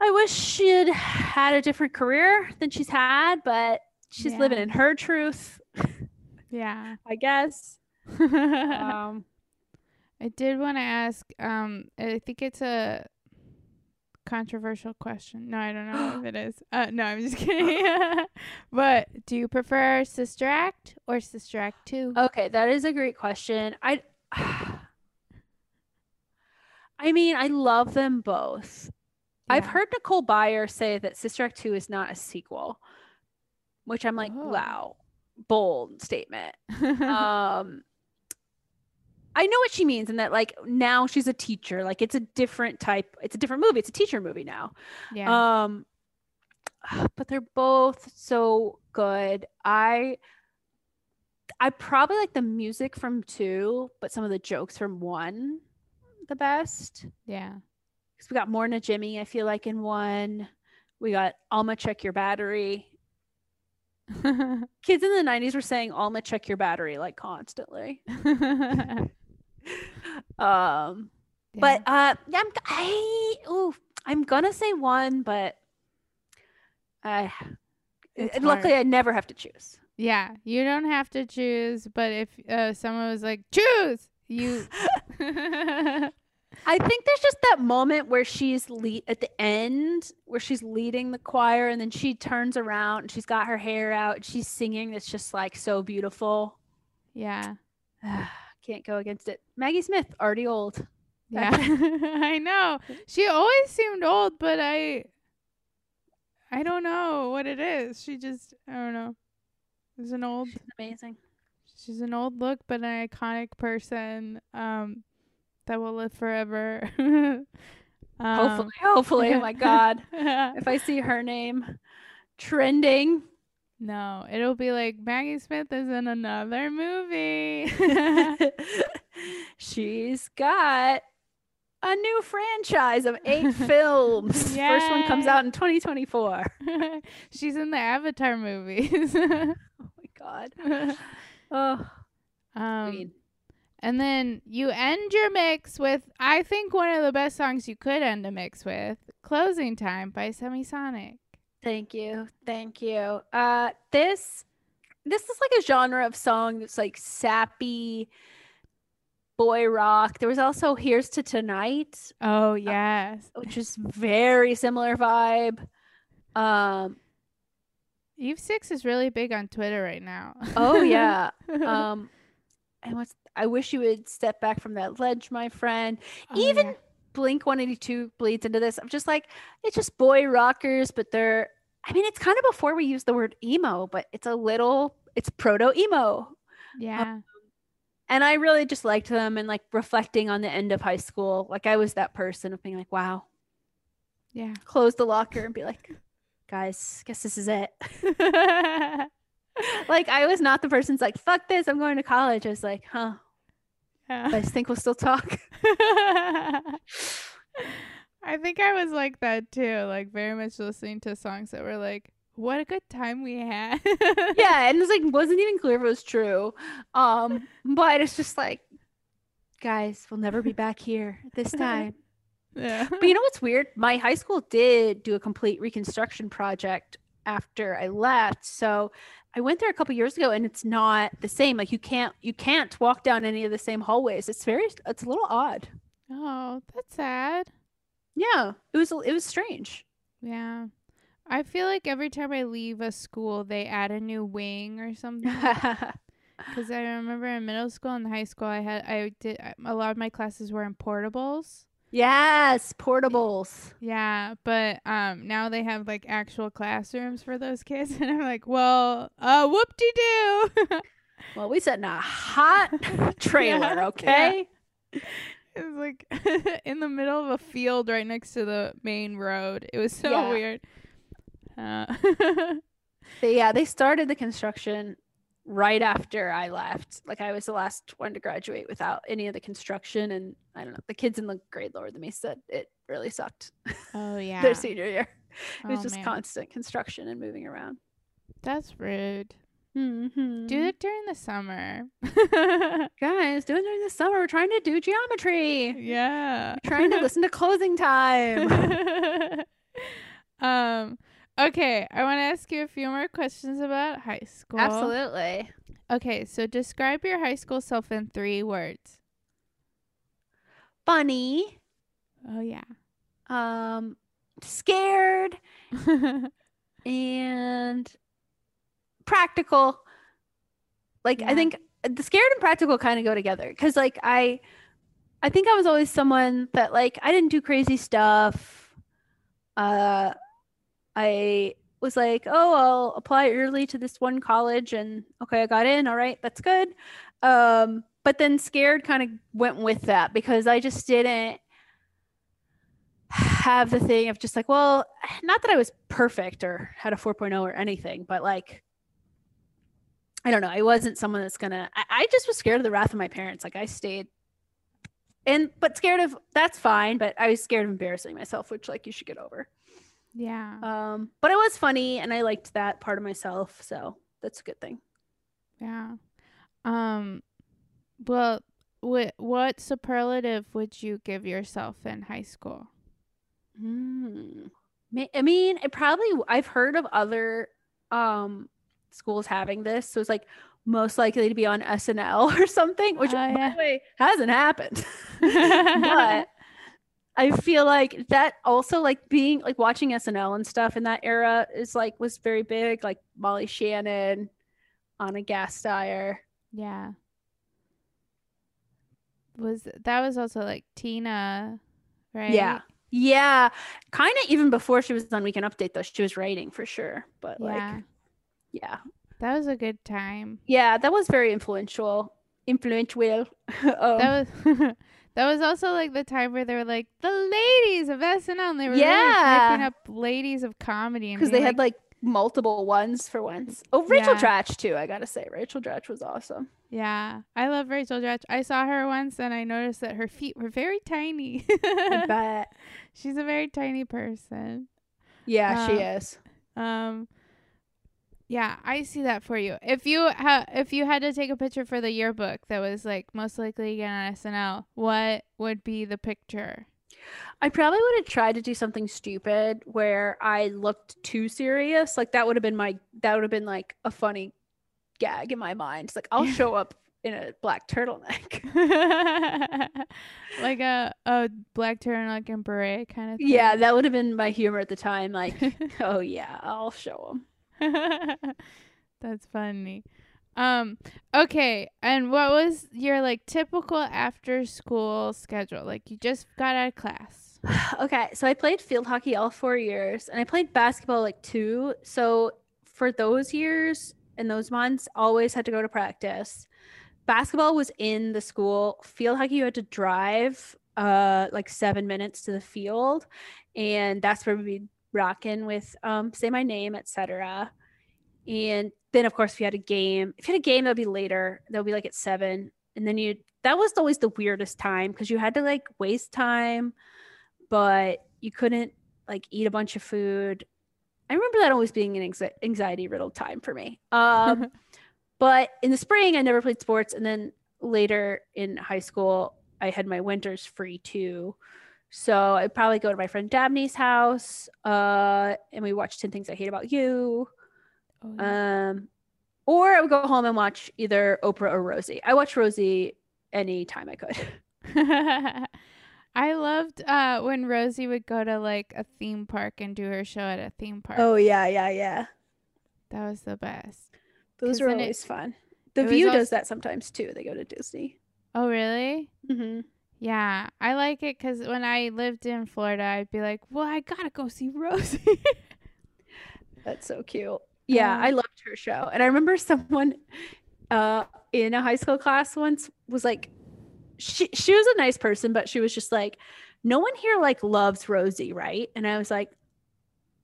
I wish she had had a different career than she's had, but she's living in her truth. Yeah. I guess. Um, I did want to ask. Um, I think it's a controversial question. No, I don't know if it is. Uh, no, I'm just kidding. but do you prefer Sister Act or Sister Act Two? okay, that is a great question. I I mean, I love them both. I've heard Nicole Byer say that Sister Act 2 is not a sequel, which I'm like, Oh. wow, bold statement. um I know what she means in that like now she's a teacher, like it's a different type, it's a different movie, it's a teacher movie now. yeah. Um but they're both so good. I I probably like the music from 2, but some of the jokes from 1 the best. yeah. Cuz we got Morna Jimmy, I feel like in 1. We got Alma check your battery. Kids in the 90s were saying Alma check your battery like constantly. Um But uh, yeah, I'm I ooh, I'm gonna say one, but I It's luckily hard. I never have to choose. Yeah, you don't have to choose, but if uh, someone was like, choose, you. I think there's just that moment where she's lead at the end where she's leading the choir and then she turns around and she's got her hair out and she's singing that's just like so beautiful. yeah. Can't go against it. Maggie Smith, already old. Yeah. I know. She always seemed old, but I I don't know what it is. She just I don't know. She's an old She's amazing. she's an old look but an iconic person um that will live forever. um, hopefully, hopefully. Oh my god. If I see her name trending, no, it'll be like Maggie Smith is in another movie. she's got a new franchise of eight films. First one comes out in 2024. She's in the Avatar movies. Oh my god. Oh, um, queen. and then you end your mix with, I think, one of the best songs you could end a mix with, "Closing Time" by Semisonic. Thank you. Thank you. Uh this this is like a genre of song that's like sappy boy rock. There was also Here's to Tonight, Oh yes, which is very similar vibe. Um Eve Six is really big on Twitter right now. oh yeah. Um and what's I wish you would step back from that ledge, my friend. Oh, even yeah. Blink 182 bleeds into this. I'm just like, it's just boy rockers, but they're, I mean, it's kind of before we use the word emo, but it's a little, it's proto emo. yeah, And I really just liked them and like reflecting on the end of high school. Like I was that person of being like, wow, yeah. close the locker and be like, guys, guess this is it. like I was not the person's like, fuck this, I'm going to college. I was like, huh, yeah. guys think we'll still talk? I think I was like that too, like very much listening to songs that were like, "What a good time we had." yeah, and it's like wasn't even clear if it was true. Um, but it's just like, guys, we'll never be back here this time. yeah. but you know what's weird? My high school did do a complete reconstruction project after I left. So I went there a couple years ago and it's not the same. Like you can't you can't walk down any of the same hallways. It's very it's a little odd. Oh, that's sad. Yeah. It was it was strange. Yeah. I feel like every time I leave a school, they add a new wing or something. Because I remember in middle school and high school, I had I did a lot of my classes were in portables. yes, portables. Yeah, but um now they have like actual classrooms for those kids, and I'm like, well, uh, whoop de doo. Well, we sit in a hot trailer, Yeah, okay? It was like in the middle of a field right next to the main road. It was so Yeah. weird. Uh, They, yeah, they started the construction right after I left. Like I was the last one to graduate without any of the construction, and I don't know. The kids in the grade lower than me said it really sucked oh yeah, their senior year. It was Oh, just man. constant construction and moving around. That's rude. Mm-hmm. Do it during the summer. guys do it during the summer. We're trying to do geometry. yeah. We're trying to listen to closing time. um. Okay, I want to ask you a few more questions about high school. Absolutely. okay, so describe your high school self in three words. Funny, Oh yeah. um, scared, and practical. Like I think the scared and practical kind of go together because like I I think I was always someone that like I didn't do crazy stuff. Uh I was like, "Oh, I'll apply early to this one college and okay, I got in. All right, that's good." Um but then scared kind of went with that because I just didn't have the thing of just like, well, not that I was perfect or had a 4.0 or anything, but like I don't know. I wasn't someone that's gonna. I, I just was scared of the wrath of my parents. Like I stayed, and but scared of that's fine. But I was scared of embarrassing myself, which like you should get over. Yeah. Um, but it was funny, and I liked that part of myself, so that's a good thing. Yeah. Um well what what superlative would you give yourself in high school? Hmm. I mean, it probably. I've heard of other um schools having this, so it's like most likely to be on SNL or something, which Oh, by the way hasn't happened. but I feel like that also like being like watching SNL and stuff in that era is like was very big, like Molly Shannon, Anna Gasteyer. yeah. Was that was also like Tina, right? Yeah. Yeah. Kind of even before she was on Weekend Update though, she was writing for sure. But like Yeah. yeah. That was a good time. Yeah, that was very influential. Influential. um, That was that was also like the time where they were like the ladies of SNL and they were really Yeah. hyping up ladies of comedy because they being had like multiple ones for once. Oh, Rachel Yeah. Dratch too. I gotta say, Rachel Dratch was awesome. Yeah, I love Rachel Dratch. I saw her once and I noticed that her feet were very tiny. I bet. She's a very tiny person. Yeah, she Uh, is. Um yeah, I see that for you. If you ha- if you had to take a picture for the yearbook that was like most likely again on SNL, what would be the picture? I probably would have tried to do something stupid where I looked too serious. Like that would have been my that would have been like a funny gag in my mind. It's like I'll show up in a black turtleneck. like a a black turtleneck and beret kind of thing. yeah, that would have been my humor at the time. Like, oh yeah, I'll show them. That's funny. Um okay, and what was your like typical after school schedule? Like you just got out of class. Okay, so I played field hockey all four years, and I played basketball like two. So for those years and those months, always had to go to practice. Basketball was in the school. Field hockey, you had to drive uh like seven minutes to the field, and that's where we'd rocking with um say my name, etc. And then of course if you had a game, if you had a game, that'd be later. That'll be like at seven, and then you that was always the weirdest time because you had to like waste time but you couldn't like eat a bunch of food. I remember that always being an anxiety riddled time for me. Um, but in the spring, I never played sports, and then later in high school, I had my winters free too. So I'd probably go to my friend Dabney's house, uh, and we watch Ten Things I Hate About You. Oh, yeah. Um, or I would go home and watch either Oprah or Rosie. I watch Rosie anytime I could. I loved uh when Rosie would go to like a theme park and do her show at a theme park. Oh yeah, yeah, yeah. That was the best. Those were then it- always fun. The View als- does that sometimes too. They go to Disney. Oh, really? Mm-hmm. Yeah, I like it because when I lived in Florida, I'd be like, "Well, I gotta go see Rosie." That's so cute. Yeah, Um, I loved her show. And I remember someone uh in a high school class once was like she she was a nice person, but she was just like, no one here like loves Rosie, right? And I was like,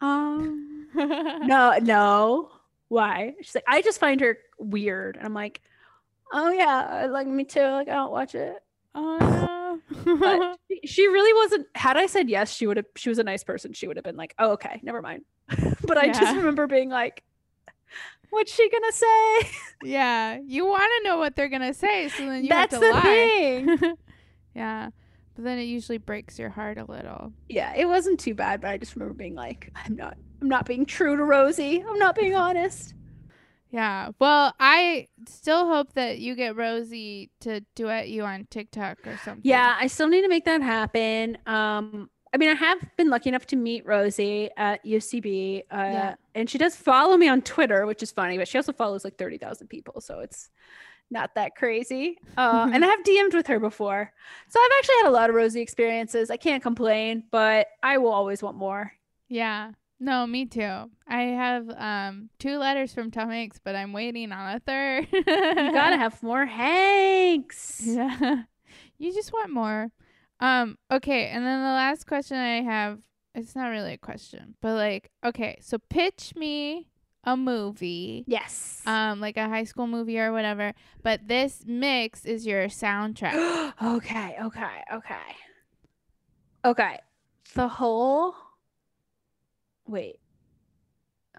um no, no. Why? She's like, I just find her weird. And I'm like, oh yeah, like me too. Like I don't watch it. oh no. But she- she really wasn't had I said yes, she would have she was a nice person. She would have been like, oh okay, never mind. but I just remember being like, what's she gonna say? yeah, you want to know what they're gonna say, so then you That's have to the lie. thing. yeah, but then it usually breaks your heart a little. yeah, it wasn't too bad, but I just remember being like, I'm not I'm not being true to Rosie. I'm not being honest. Yeah. Well, I still hope that you get Rosie to duet you on TikTok or something. Yeah, I still need to make that happen. Um, I mean, I have been lucky enough to meet Rosie at UCB, uh, Yeah. and she does follow me on Twitter, which is funny. But she also follows like thirty thousand people, so it's not that crazy. Uh, and I have DM'd with her before, so I've actually had a lot of Rosie experiences. I can't complain, but I will always want more. Yeah. No, me too. I have um two letters from Tom Hanks, but I'm waiting on a third. You gotta have more Hanks. Yeah. You just want more. Um, okay, and then the last question I have it's not really a question, but like, okay, so pitch me a movie. Yes. Um, like a high school movie or whatever. But this mix is your soundtrack. okay, okay, okay. Okay. The whole Wait.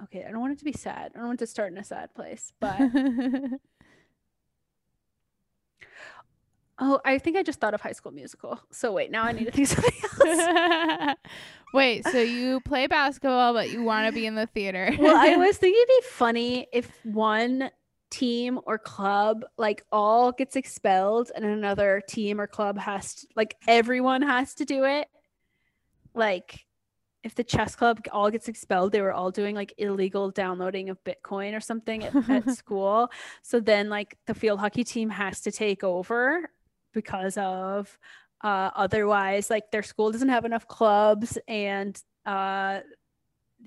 Okay, I don't want it to be sad. I don't want to start in a sad place, but oh, I think I just thought of High School Musical. So wait, now I need to think something else. Wait, so you play basketball but you want to be in the theater. well, I was thinking it'd be funny if one team or club like all gets expelled and another team or club has to, like everyone has to do it. Like if the chess club all gets expelled, they were all doing like illegal downloading of Bitcoin or something at, at school. So then like the field hockey team has to take over because of uh otherwise like their school doesn't have enough clubs and uh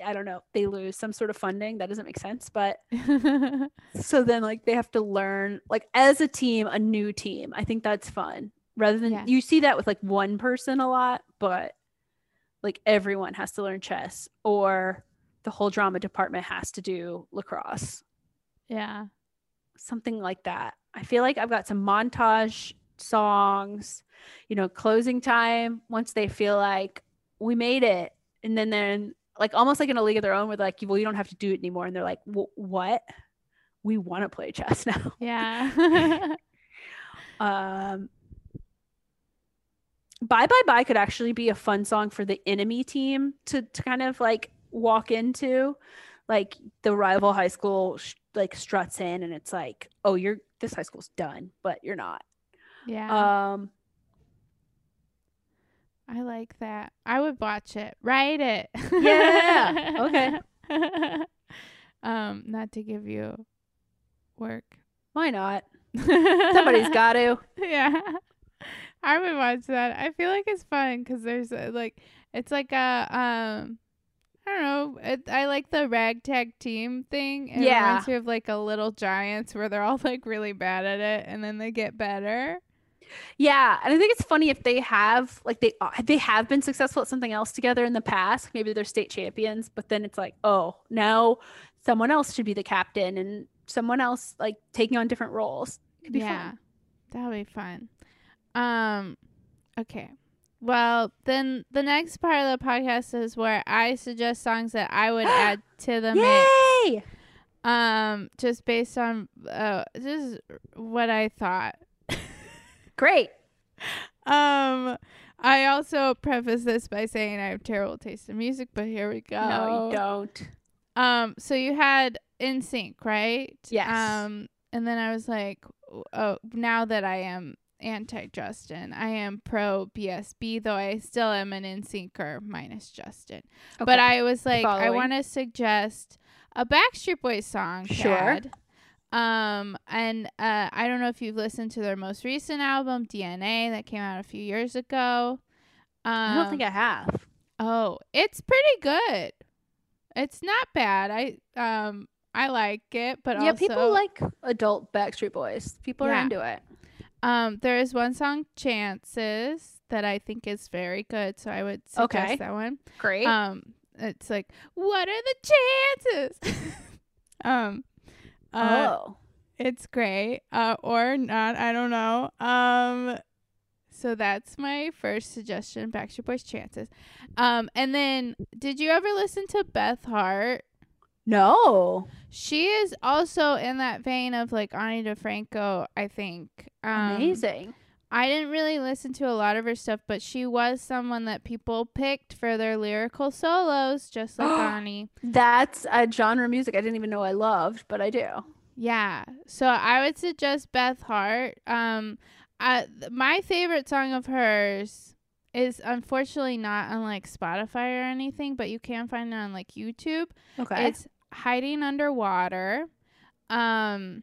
I don't know, they lose some sort of funding. That doesn't make sense. But so then like they have to learn like as a team, a new team. I think that's fun. Rather than Yeah. you see that with like one person a lot, but like everyone has to learn chess or the whole drama department has to do lacrosse. yeah. Something like that. I feel like I've got some montage songs, you know, closing time once they feel like we made it. And then then like almost like in a league of their own where they're like, well, you don't have to do it anymore. And they're like, what? We want to play chess now. Yeah. Um, Bye Bye Bye could actually be a fun song for the enemy team to, to kind of like walk into. Like the rival high school sh- like struts in and it's like, oh, you're this high school's done, but you're not. yeah. Um, I like that. I would watch it. Write it. Yeah. Okay. um, not to give you work. why not? Somebody's got to. yeah. I would watch that. I feel like it's fun because there's a, like it's like a um I don't know. It, I like the ragtag team thing. It Yeah. reminds me of like a Little Giants where they're all like really bad at it and then they get better. Yeah, and I think it's funny if they have like they uh, they have been successful at something else together in the past. Maybe they're state champions, but then it's like, oh, now someone else should be the captain and someone else like taking on different roles. Could be yeah, fun. that would be fun. Um, okay. Well, then the next part of the podcast is where I suggest songs that I would add to the mix. Yay! Um, just based on uh, just what I thought. Great. Um, I also preface this by saying I have terrible taste in music, but here we go. No, you don't. Um, so you had NSYNC, right? Yes. Um, and then I was like, oh, now that I am anti Justin, I am pro BSB, though I still am an In Syncer minus Justin. But I was like, I want to suggest a Backstreet Boys song. Sure. Chad. Um, and uh, I don't know if you've listened to their most recent album, DNA, that came out a few years ago. Um, I don't think I have. Oh, it's pretty good. It's not bad. I um I like it, but yeah, also people like adult Backstreet Boys. People are into it. Um there is one song Chances that I think is very good, so I would suggest Okay. that one. Great. Um it's like what are the chances? um uh oh. it's great. Uh or not, I don't know. Um so that's my first suggestion, Backstreet Boys Chances. Um and then did you ever listen to Beth Hart? No. She is also in that vein of like Ani DiFranco, I think. Um, Amazing. I didn't really listen to a lot of her stuff, but she was someone that people picked for their lyrical solos, just like Ani. That's a genre of music I didn't even know I loved, but I do. Yeah. So I would suggest Beth Hart. Um I, th- my favorite song of hers is unfortunately not on like Spotify or anything, but you can find it on like YouTube. Okay. It's Hiding Underwater. Um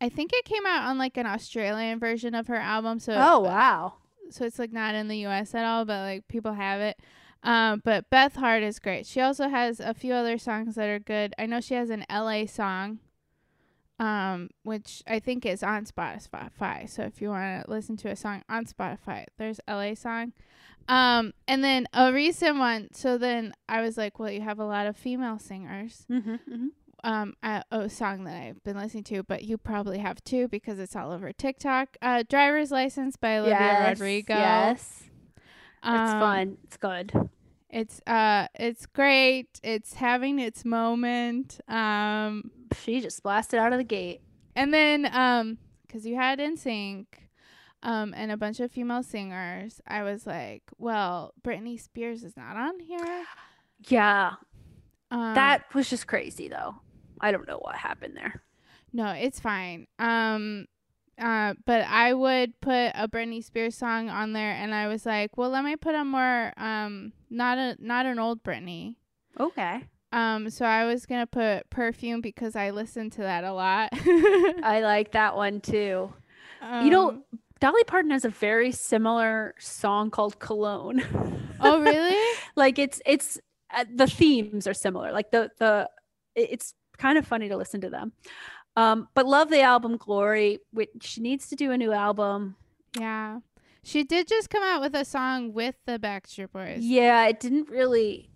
I think it came out on like an Australian version of her album, so oh wow. so it's like not in the US at all, but like people have it. Um, but Beth Hart is great. She also has a few other songs that are good. I know she has an LA song, um, which I think is on Spotify. So if you want to listen to a song on Spotify, there's LA song. Um, and then a recent one. So then I was like, well, you have a lot of female singers. Mm-hmm, mm-hmm. Um, a, a song that I've been listening to, but you probably have too because it's all over TikTok. Uh, "Driver's License" by Olivia yes, Rodrigo. Yes. It's Um, fun. It's good. It's uh it's great. It's having its moment. Um She just blasted out of the gate. and then um cuz you had NSYNC um and a bunch of female singers, I was like, well, Britney Spears is not on here. Yeah. Um that was just crazy though. I don't know what happened there. No, it's fine. Um uh but I would put a Britney Spears song on there and I was like, well, let me put a more um not a not an old Britney. Okay. Um, so I was gonna put perfume because I listen to that a lot. I like that one too. you know, Um, Dolly Parton has a very similar song called Cologne. oh really? like it's it's uh, the themes are similar. Like the the it's kind of funny to listen to them. Um, but love the album Glory. Which she needs to do a new album. Yeah, she did just come out with a song with the Backstreet Boys. Yeah, it didn't really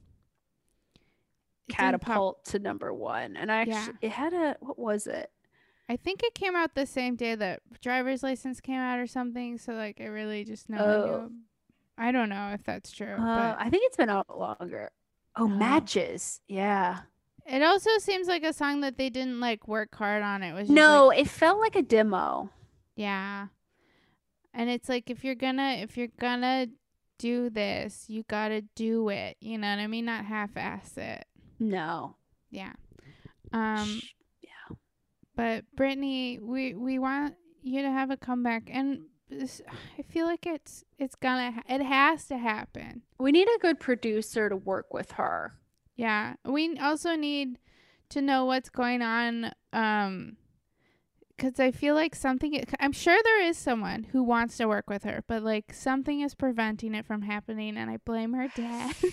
It didn't catapult to number one. And I actually, Yeah. it had a what was it? I think it came out the same day that Driver's License came out or something. So like, it really just no one Oh. I don't know if that's true, Uh, but I think it's been out longer. Oh, Oh. matches. Yeah. it also seems like a song that they didn't like work hard on. It was just No, like, it felt like a demo. yeah, and it's like if you're gonna if you're gonna do this, you gotta do it. You know what I mean? Not half-ass it. No. Yeah. Um. Sh- But Britney, we we want you to have a comeback, and this, I feel like it's it's gonna ha- it has to happen. we need a good producer to work with her. Yeah, we also need to know what's going on. Um, because I feel like something. I'm sure there is someone who wants to work with her, but like something is preventing it from happening, and I blame her dad.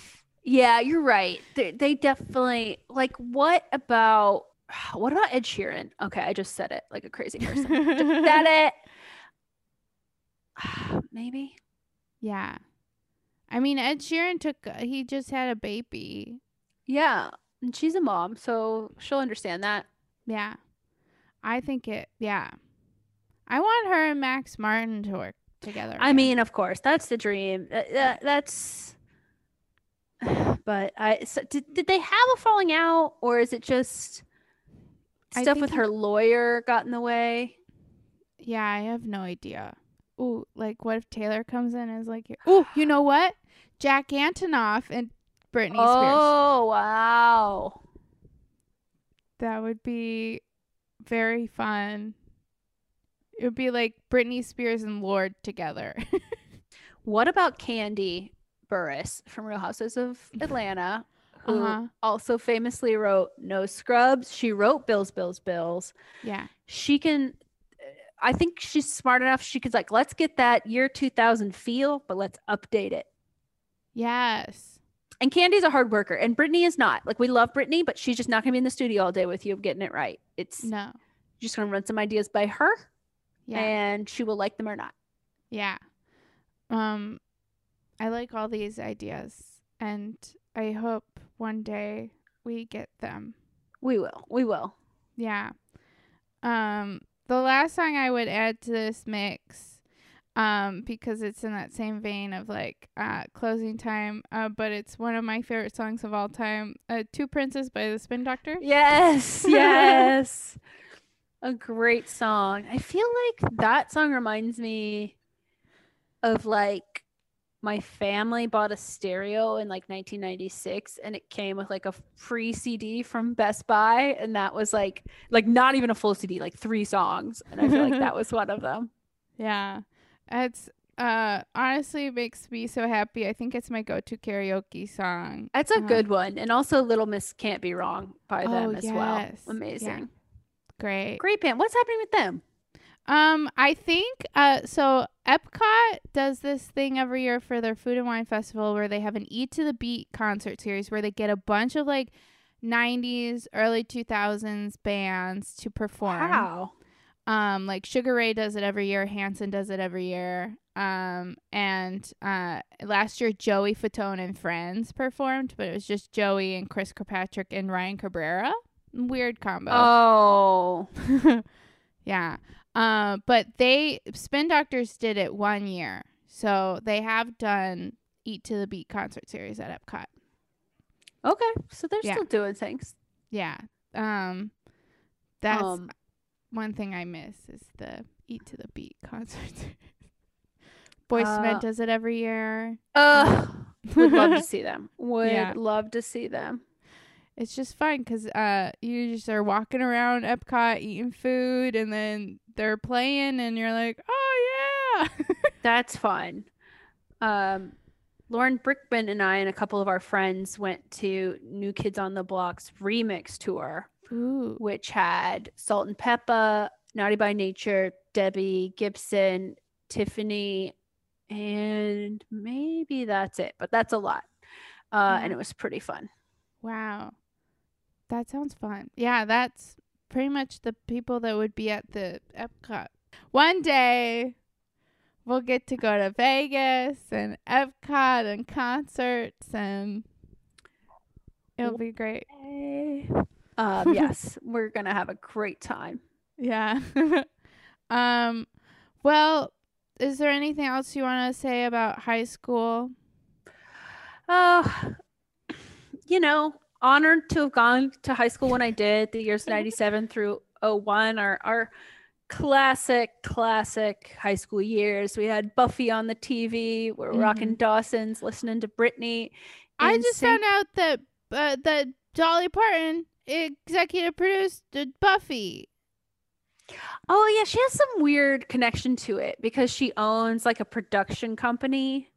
Yeah, you're right. They, they definitely like. What about what about Ed Sheeran? Okay, I just said it like a crazy person. just said it. Maybe. yeah, I mean Ed Sheeran took. Uh, he just had a baby. Yeah, and she's a mom, so she'll understand that. Yeah. I think it yeah. I want her and Max Martin to work together. I mean, of course, that's the dream. That, that- that's. But I so did. Did they have a falling out, or is it just stuff with her lawyer got in the way? Yeah, I have no idea. Ooh, like what if Taylor comes in and is like Ooh, you know what? Jack Antonoff and Britney Spears. Oh wow! That would be very fun. It would be like Britney Spears and Lorde together. What about Kandi Burruss from Real Houses of Atlanta, who uh-huh. also famously wrote No Scrubs? She wrote Bills, Bills, Bills. Yeah. She can. I think she's smart enough. She could like, let's get that year 2000 feel, but let's update it. Yes. And Kandi's a hard worker, and Britney is not. Like we love Britney, but she's just not gonna be in the studio all day with you getting it right. It's No. just gonna run some ideas by her, Yeah. and she will like them or not. Yeah. Um I like all these ideas and I hope one day we get them. We will. We will. Yeah. Um the last song I would add to this mix um because it's in that same vein of like uh closing time uh but it's one of my favorite songs of all time uh Two Princes by the Spin Doctor. Yes. Yes. a great song. I feel like that song reminds me of like my family bought a stereo in like 1996 and it came with like a free CD from Best Buy and that was like like not even a full CD like three songs and I feel like that was one of them. Yeah. It's uh honestly makes me so happy. I think it's my go-to karaoke song. That's a Uh, good one and also Little Miss Can't Be Wrong by them Oh, as well. yes. Yeah. Amazing. Great. Great band. What's happening with them? Um, I think uh so Epcot does this thing every year for their food and wine festival where they have an Eat to the Beat concert series where they get a bunch of like 90s, early 2000s bands to perform. Wow. Um, like Sugar Ray does it every year, Hanson does it every year. Um, and uh, last year Joey Fatone and Friends performed, but it was just Joey and Chris Kirkpatrick and Ryan Cabrera. Weird combo. Oh. yeah. Uh, but they Spin Doctors did it one year, so they have done Eat to the Beat concert series at Epcot. Okay. So they're Yeah. still doing things. Yeah. Um, that's um one thing I miss is the Eat to the Beat concert. series. Boys Uh, Cement does it every year. uh would love to see them. Would Yeah. love to see them. It's just fun because uh, you just are walking around Epcot eating food, and then they're playing, and you're like, oh yeah. That's fun. Um, Lauren Brickman and I and a couple of our friends went to New Kids on the Block's remix tour, Ooh. which had Salt and Pepa, Naughty by Nature, Debbie Gibson, Tiffany, and maybe that's it. But that's a lot, uh, and it was pretty fun. Wow. That sounds fun. Yeah, that's pretty much the people that would be at the Epcot. One day we'll get to go to Vegas and Epcot and concerts and it'll be great. Um, yes, we're gonna have a great time. Yeah. um well, is there anything else you want to say about high school? Oh, you know, honored to have gone to high school when I did. The years 97 through 01 are our classic, classic high school years. We had Buffy on the TV. We're rocking Dawson's, listening to Britney. I just found out that uh, that Dolly Parton executive produced Buffy. Oh, yeah. She has some weird connection to it because she owns like a production company.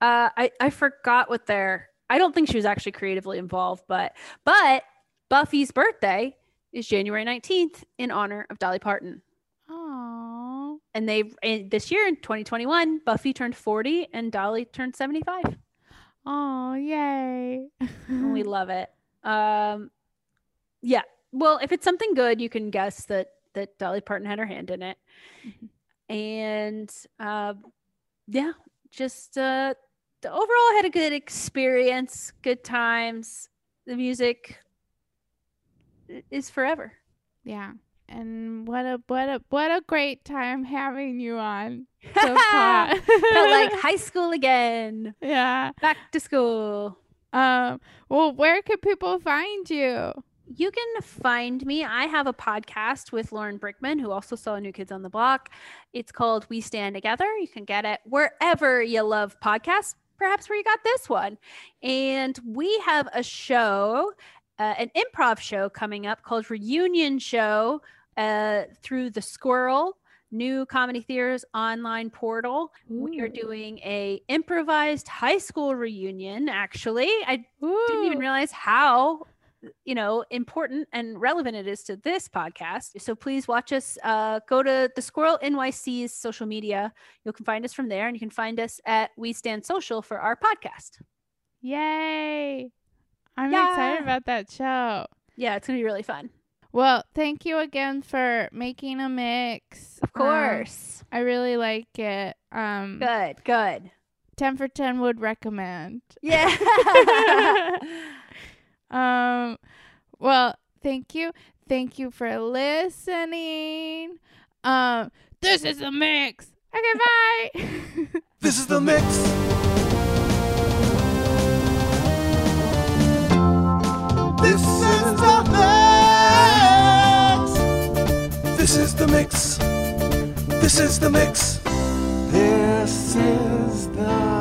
Uh, I, I forgot what their, I don't think she was actually creatively involved, but, but Buffy's birthday is January 19th in honor of Dolly Parton. Oh. And they, and this year in 2021, Buffy turned 40 and Dolly turned 75. Oh, yay. we love it. Um, yeah. Well, if it's something good, you can guess that that Dolly Parton had her hand in it. And uh, yeah, just uh, the overall I had a good experience, good times. The music is forever. yeah. And what a what a what a great time having you on pod. Felt like high school again. yeah. Back to school. Um well where could people find you? You can find me. I have a podcast with Lauren Brickman, who also saw New Kids on the Block. It's called We Stand Together. You can get it wherever you love podcasts, perhaps where you got this one. And we have a show, uh, an improv show coming up called Reunion Show uh, through the Squirrel. New Comedy Theater's online portal. We are doing a improvised high school reunion. Actually, I didn't even realize how you know important and relevant it is to this podcast so please watch us uh, go to the squirrel nyc's social media you can find us from there and you can find us at we stand social for our podcast Yay. I'm Yeah. excited about that show. yeah it's gonna be really fun Well, thank you again for making a mix. of Um, course I really like it. Um good good 10 for 10 would recommend. yeah um well, thank you. Thank you for listening. Um this is a mix. Okay, bye. This is the mix. This is the mix. This is the mix. This is the mix. This is the